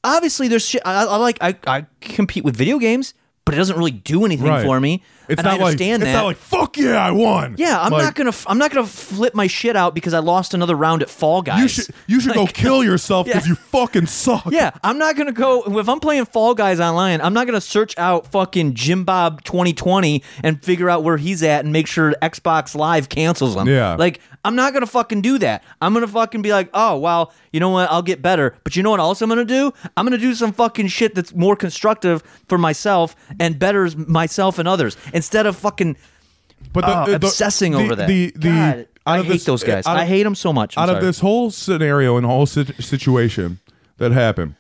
obviously there's shit. I, I like I, I compete with video games, but it doesn't really do anything Right. for me. It's and I not like understand it's that. not like fuck yeah, I won. yeah, I'm Like, not gonna f- I'm not gonna flip my shit out because I lost another round at Fall Guys. You should you should go kill yourself because Yeah. you fucking suck. Yeah, I'm not gonna go if I'm playing Fall Guys online. I'm not gonna search out fucking Jim Bob 2020 and figure out where he's at and make sure Xbox Live cancels him. Yeah. like I'm not gonna fucking do that. I'm gonna fucking be like, oh well, you know what? I'll get better. But you know what else I'm gonna do? I'm gonna do some fucking shit that's more constructive for myself and betters myself and others instead of fucking But oh, obsessing over that. The, the, God, out I hate this- those guys. out I hate them so much. I'm out of this whole scenario and whole sit- situation that happened,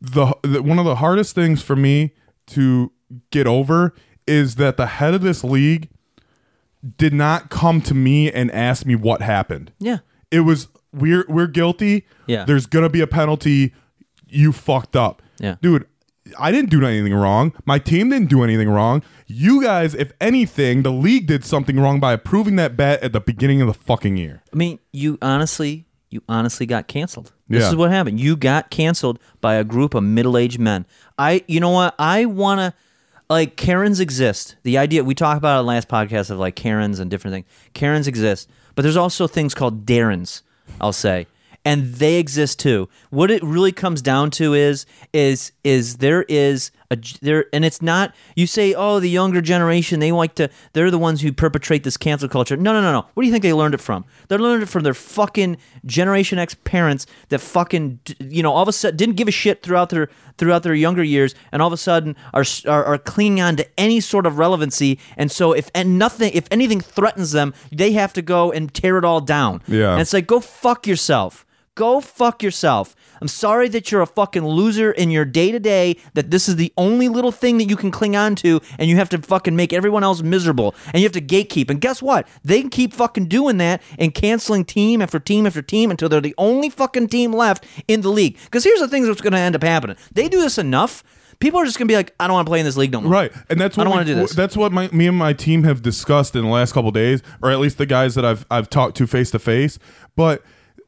the, the one of the hardest things for me to get over is that the head of this league did not come to me and ask me what happened. Yeah. It was we're we're guilty. Yeah. There's gonna be a penalty. You fucked up. Yeah. Dude, I didn't do anything wrong. My team didn't do anything wrong. You guys, if anything, the league did something wrong by approving that bet at the beginning of the fucking year. I mean, you honestly, you honestly got canceled. This Yeah. is what happened. You got canceled by a group of middle-aged men. I, you know what? I want to, like, Karens exist. The idea we talked about on the last podcast of like Karens and different things. Karens exist, but there's also things called Darrens. I'll say, and they exist too. What it really comes down to is, is, is there is a there, and it's not. You say, oh, the younger generation, they like to. They're the ones who perpetrate this cancel culture. No, no, no, no. Where do you think they learned it from? They learned it from their fucking Generation X parents that fucking, you know, all of a sudden didn't give a shit throughout their throughout their younger years, and all of a sudden are are, are clinging on to any sort of relevancy. And so, if and nothing, if anything threatens them, they have to go and tear it all down. Yeah. and it's like, go fuck yourself. Go fuck yourself. I'm sorry that you're a fucking loser in your day to day, that this is the only little thing that you can cling on to, and you have to fucking make everyone else miserable, and you have to gatekeep. And guess what? They can keep fucking doing that and canceling team after team after team until they're the only fucking team left in the league. Because here's the thing that's going to end up happening they do this enough, people are just going to be like, I don't want to play in this league no more. Right, and that's what I don't wanna do this. That's what my, me and my team have discussed in the last couple days, or at least the guys that I've I've talked to face to face. But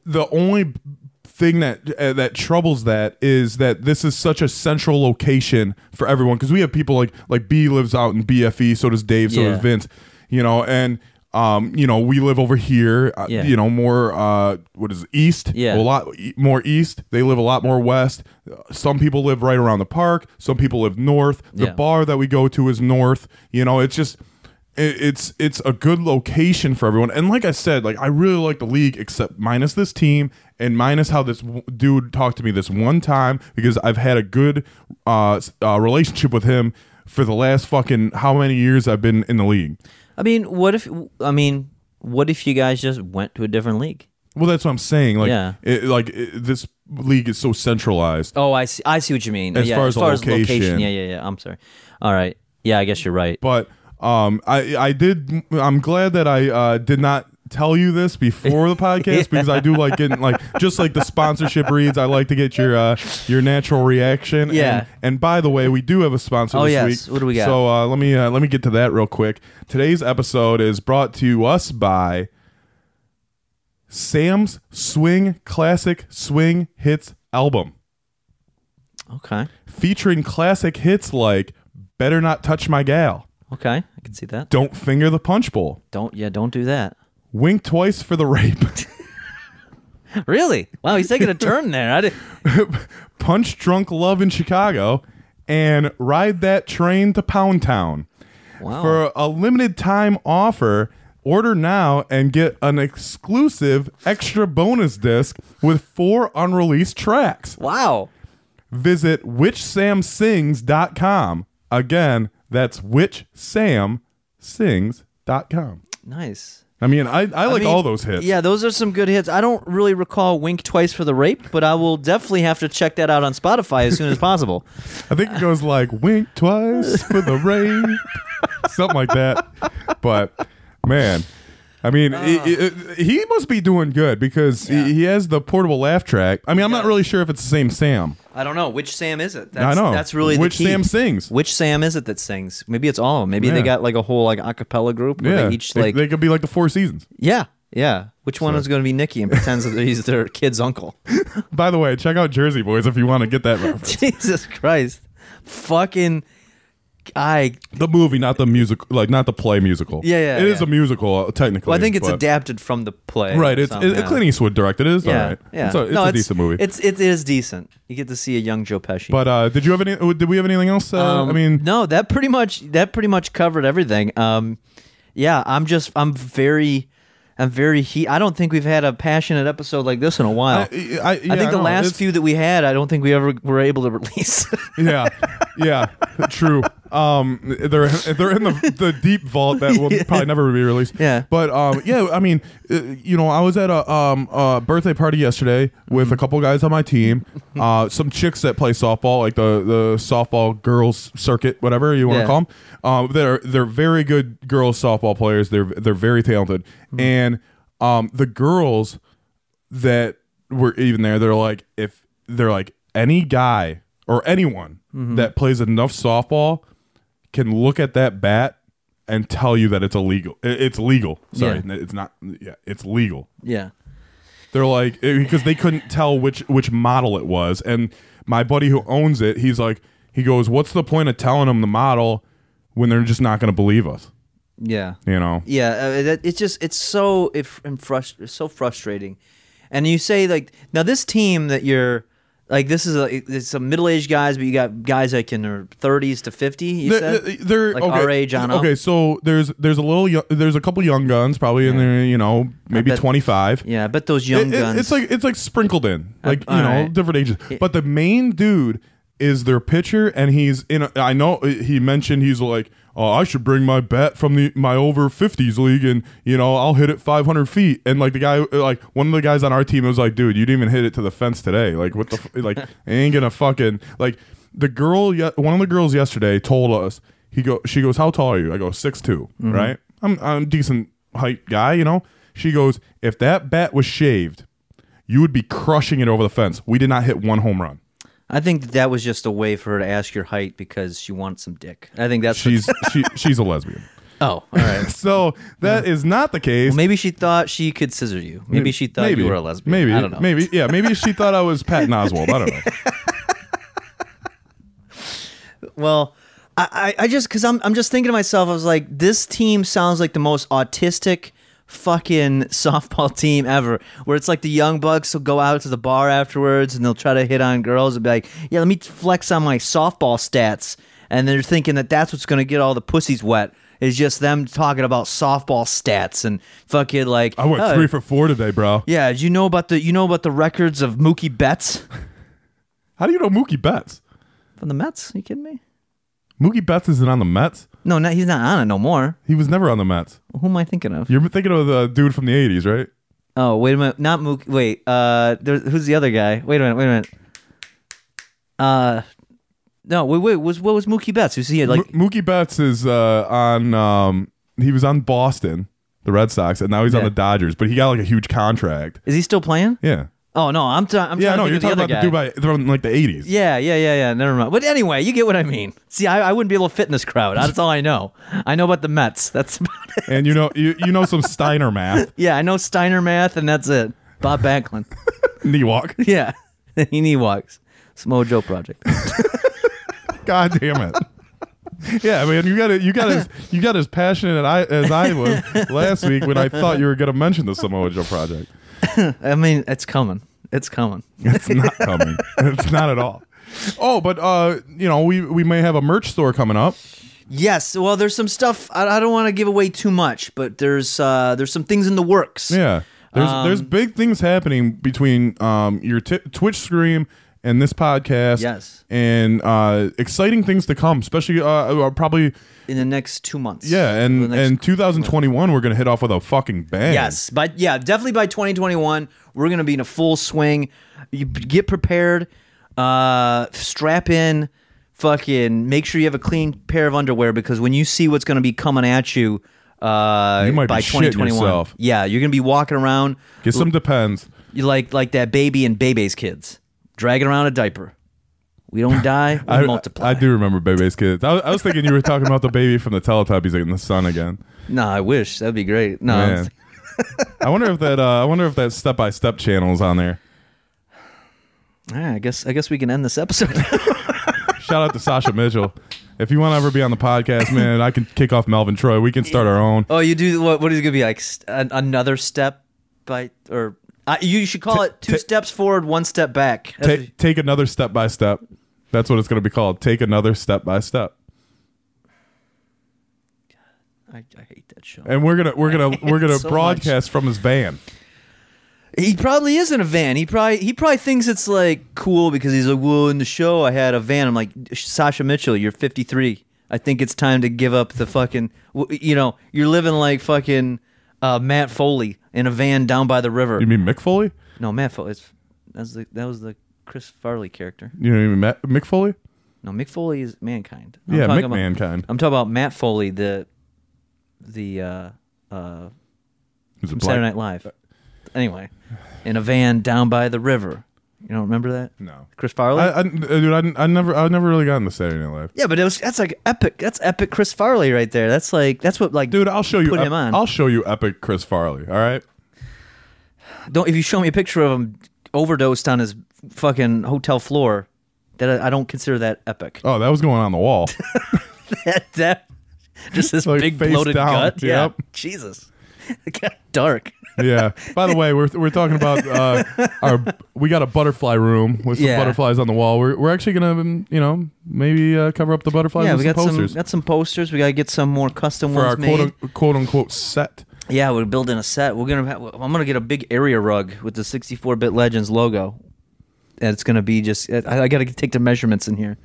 the only thing that uh, that troubles that is that this is such a central location for everyone because we have people like like B lives out in BFE, so does Dave, so Yeah. does Vince, you know, and. Um, you know, we live over here. Uh, Yeah. You know, more uh, what is it, east? Yeah. a lot e- more east. They live a lot more west. Some people live right around the park. Some people live north. The Yeah. bar that we go to is north. You know, it's just it, it's it's a good location for everyone. And like I said, like I really like the league, except minus this team and minus how this w- dude talked to me this one time because I've had a good uh, uh, relationship with him for the last fucking how many years I've been in the league. I mean, what if, I mean, what if you guys just went to a different league? Well, that's what I'm saying. Like, Yeah. it, like it, this league is so centralized. Oh, I see. I see what you mean. As yeah, far as the as location. location. Yeah, yeah, yeah. I'm sorry. All right. Yeah, I guess you're right. But um, I I did. I'm glad that I uh, did not tell you this before the podcast because I do like getting like just like the sponsorship reads. I like to get your uh, your natural reaction. Yeah. And, and by the way, we do have a sponsor. Oh, this yes. week. What do we got? So uh, let me uh, let me get to that real quick. Today's episode is brought to us by Sam's Swing Classic Swing Hits album Okay. featuring classic hits like "Better Not Touch My Gal." Okay. I can see that. Don't finger the punch bowl. Don't. Yeah. Don't do that. Wink twice for the rape. Really? Wow. He's taking a turn there. I did. Punch drunk love in Chicago. And ride that train to Pound Town. Wow. For a limited time offer, order now and get an exclusive extra bonus disc with four unreleased tracks. wow. Visit whichsamsings.com. Again, that's whichsamsings.com. Nice. I mean, I, I like mean, all those hits. Yeah, those are some good hits. I don't really recall "Wink Twice for the Rape," but I will definitely have to check that out on Spotify as soon as possible. I think it goes like wink twice for the Rape, something like that. But man, I mean, Uh. he, he- he must be doing good because he, he has the portable laugh track. I mean, I'm not really sure if it's the same Sam. I don't know which Sam is it. I That's, know. That's really which the key. Sam sings. Which Sam is it that sings? Maybe it's all of them. Maybe they got like a whole like a cappella group where yeah, they each like they could be like the Four Seasons. yeah yeah. Which one So- is going to be Nicky and pretends that he's their kid's uncle? By the way, check out Jersey Boys if you want to get that reference. Jesus Christ, fucking I. the movie, not the music, like not the play musical. Yeah, yeah, It is yeah. a musical uh, technically. Well, I think it's but- adapted from the play. Right, it's it, yeah. Clint Eastwood directed. It is Yeah, all right. yeah. It's a, it's no, a decent movie. It's it is decent. You get to see a young Joe Pesci. but uh, did you have any? Did we have anything else? Uh, Um, I mean, no, that pretty much that pretty much covered everything. Um, yeah, I'm just I'm very I'm very he. I don't think we've had a passionate episode like this in a while. I, I, yeah, I think the know, last it's- few that we had, I don't think we ever were able to release. Yeah, yeah, true. Um, they're they're in the the deep vault that will probably never be released. Yeah. But um, yeah, I mean, uh, you know, I was at a um a birthday party yesterday with a couple guys on my team, uh, some chicks that play softball, like the the softball girls circuit, whatever you want to Yeah. call them. Um, they're they're very good girls softball players. They're they're very talented, Mm-hmm. and um, the girls that were even there, they're like, if they're like any guy or anyone Mm-hmm. that plays enough softball can look at that bat and tell you that it's illegal. It's legal. Sorry, Yeah. it's not. Yeah, it's legal. Yeah. They're like eh, because they couldn't tell which which model it was, and my buddy who owns it, he's like, he goes, "What's the point of telling them the model when they're just not going to believe us?" Yeah. You know? Yeah, uh, it's just it's so if and frust- it's so frustrating. And you say like now this team that you're like this is a it's a middle aged guys, but you got guys that can are thirties to fifty. You They're, said they're like okay. our age on up. Okay, so there's there's a little yo- there's a couple young guns probably in there, you know, maybe 25. Yeah, I bet those young It- it- guns. it's like it's like sprinkled in, like you know, right. different ages. But the main dude is their pitcher, and he's in. A, I know he mentioned he's like, oh, I should bring my bat from the my over 50s league, and you know, I'll hit it 500 feet. And like the guy, like one of the guys on our team was like, dude, you didn't even hit it to the fence today. Like what the f- like, it ain't gonna fucking like the girl. One of the girls yesterday told us he go. She goes, how tall are you? I go six mm-hmm. right? I'm I'm a decent height guy, you know. She goes, if that bat was shaved, you would be crushing it over the fence. We did not hit one home run. I think that, that was just a way for her to ask your height because she wants some dick. I think that's She's she she's a lesbian. oh all right. So that is not the case. Well, maybe she thought she could scissor you. Maybe she thought Maybe. you were a lesbian. Maybe I don't know. Maybe yeah. Maybe she thought I was Patton Oswalt. I don't know. Well, I, I I just because I'm I'm just thinking to myself, I was like, this team sounds like the most autistic fucking softball team ever. Where it's like the young bucks will go out to the bar afterwards and they'll try to hit on girls and be like, yeah, let me flex on my softball stats, and they're thinking that that's what's gonna get all the pussies wet. Is just them talking about softball stats and fucking like. I went "Oh, three for four today, bro. Yeah, you know about the you know about the records of Mookie Betts How do you know Mookie Betts? from the Mets? Are you kidding me? Mookie Betts isn't on the Mets. No, no, he's not on it no more. He was never on the Mets. Who am I thinking of? You're thinking of the dude from the '80s, right? Oh, wait a minute. Not Mookie. Wait. Uh, there, who's the other guy? Wait a minute. Wait a minute. Uh, no. Wait. Wait. Was what was Mookie Betts? Was he like? Mo- Mookie Betts is uh, on. Um, he was on Boston, the Red Sox, and now he's on Yeah. the Dodgers. But he got like a huge contract. is he still playing? Yeah, Oh no, I'm. ta- I'm yeah. No, you're talking about other the guy. dude from like the '80s. Yeah, yeah, yeah, yeah. Never mind. But anyway, you get what I mean. See, I, I wouldn't be able to fit in this crowd. That's all I know. I know about the Mets. That's about it. And you know, you, you know some Steiner math, Yeah, I know Steiner math, and that's it. Bob Backlund. walk. yeah, he knee walks. Smojo Project. God damn it. Yeah, man, you got it. You got as you got as passionate I, as I was last week when I thought you were going to mention the Samoa Joe project. I mean, it's coming. It's coming. It's not coming. it's not at all. Oh, but uh, you know, we we may have a merch store coming up. Yes. Well, there's some stuff. I, I don't want to give away too much, but there's uh, there's some things in the works. Yeah, there's Um, there's big things happening between um your t- Twitch stream and this podcast. Yes. and uh, exciting things to come, especially uh, uh, probably In the next two months. yeah, and and 2021 we're gonna hit off with a fucking bang. yes, but yeah, definitely by 2021 we're gonna be in a full swing. You get prepared. Uh, strap in. Fucking make sure you have a clean pair of underwear because when you see what's gonna be coming at you. Uh, You might by shitting 2021, yourself. yeah, you're gonna be walking around get some depends. you like like that baby and Bebe's kids, dragging around a diaper. We don't die, we I, multiply. I do remember Bebe's kids. I was, I was thinking you were talking about the baby from the Teletubbies in the sun again. No, I wish that'd be great. No. I wonder if that uh, I wonder if that step by step channel is on there. Ah, I guess I guess we can end this episode. Shout out to Sasha Mitchell. If you want to ever be on the podcast, man, I can kick off Melvin Troy. We can start our own. oh, you do what? What is it gonna be like? st- another step by or uh, you should call it two steps forward, one step back. That's take another step by step. That's what it's going to be called. Take another step by step. I, I hate that show. And we're gonna we're gonna we're gonna so broadcast from his van. He probably is in a van. He probably he probably thinks it's like cool because he's like, well, in the show I had a van. I'm like, Sasha Mitchell, you're 53. I think it's time to give up the fucking. w- You know, you're living like fucking uh, Matt Foley in a van down by the river. You mean Mick Foley? No, Matt Foley. It's, that's the, that was the Chris Farley character. You know what I mean Matt, Mick Foley? No, Mick Foley is mankind. I'm Yeah, Mick about- Mankind. I'm talking about Matt Foley, the the uh, uh, from Saturday Night Live. Anyway, in a van down by the river. You don't remember that? No. Chris Farley. I, I, dude, I, I never, I never really got into Saturday Night Live. yeah, but it was that's like epic. That's epic Chris Farley right there. That's like that's what like Dude, I'll show you. Put him on. I'll show you epic Chris Farley. All right. don't if you show me a picture of him overdosed on his fucking hotel floor, that I, I don't consider that epic. Oh, that was going on the wall. that, that just this Like big bloated down, gut. Yeah, yep. Jesus, it got dark. Yeah. By the way, we're we're talking about uh, our. We got a butterfly room with some Yeah. butterflies on the wall. We're we're actually gonna, um, you know, maybe uh, cover up the butterflies yeah, with we some got posters some got some posters. We got to get some more custom for our ones made. quote, quote unquote set. Yeah, we're building a set. We're gonna. Have, I'm gonna get a big area rug with the 64-bit Legends logo, and it's gonna be just. I, I got to take the measurements in here.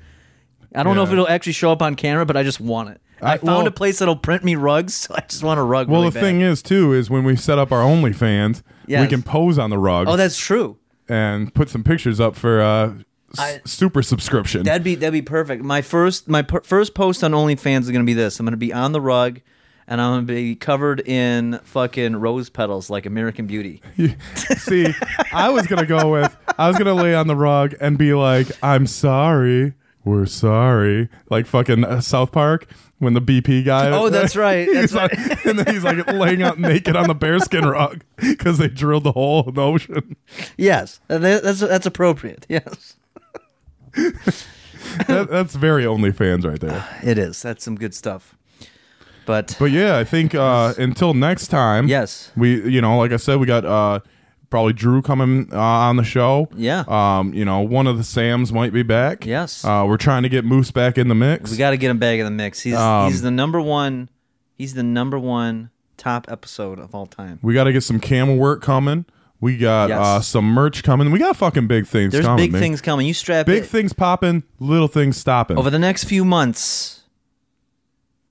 I don't know if Yeah. it'll actually show up on camera, but I just want it. I, I- found well- a place that'll print me rugs, so I just want a rug. Well, really the bad. thing is too is when we set up our OnlyFans, we Yes. can pose on the rug oh, that's true. and put some pictures up for uh, s- I- super subscription. That'd be that'd be perfect. My first my per- first post on OnlyFans is gonna be this. I'm gonna be on the rug, and I'm gonna be covered in fucking rose petals like American Beauty. See, I was gonna go with I was gonna lay on the rug and be like, "I'm sorry, we're sorry," like fucking uh, South Park when the BP guy. Oh, that's right, that's like, and then he's like laying out naked on the bearskin rug because they drilled the hole in the ocean. Yes, that's that's appropriate. Yes, That, that's very OnlyFans right there. it is. That's some good stuff. But, But yeah, I think uh, until next time. yes, we you know like i said we got uh probably drew coming uh, on the show Yeah. um you know one of the sams might be back Yes. uh we're trying to get moose back in the mix we got to get him back in the mix. He's Um, he's the number one. He's the number one top episode of all time. we got to get some camera work coming we got Yes. uh some merch coming we got fucking big things There's coming big man. things coming. You strap big it. things popping little things stopping over the next few months.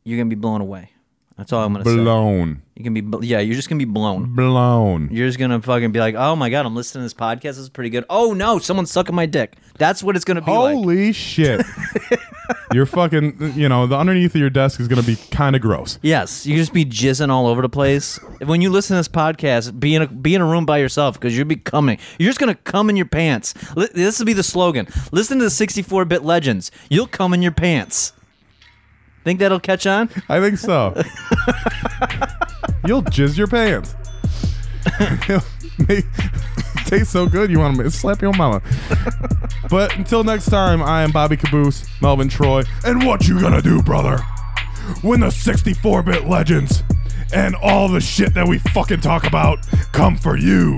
You're gonna be blown away. That's all I'm gonna say. blown You can be, bl- yeah, you're just gonna be blown. blown You're just gonna fucking be like, oh my god, I'm listening to this podcast. This is pretty good. Oh no, someone's sucking my dick. That's what it's gonna be like. holy shit you're fucking you know the underneath of your desk is gonna be kind of gross Yes, you just be jizzing all over the place. When you listen to this podcast, be in a be in a room by yourself because you'll be coming. You're just gonna come in your pants. Li- This will be the slogan. Listen to the 64-bit legends. You'll come in your pants. Think that'll catch on? I think so. You'll jizz your pants. Tastes so good, you want to slap your mama. but until next time, I am Bobby Caboose, Melvin Troy, and what you gonna do, brother? When the 64-bit legends and all the shit that we fucking talk about come for you.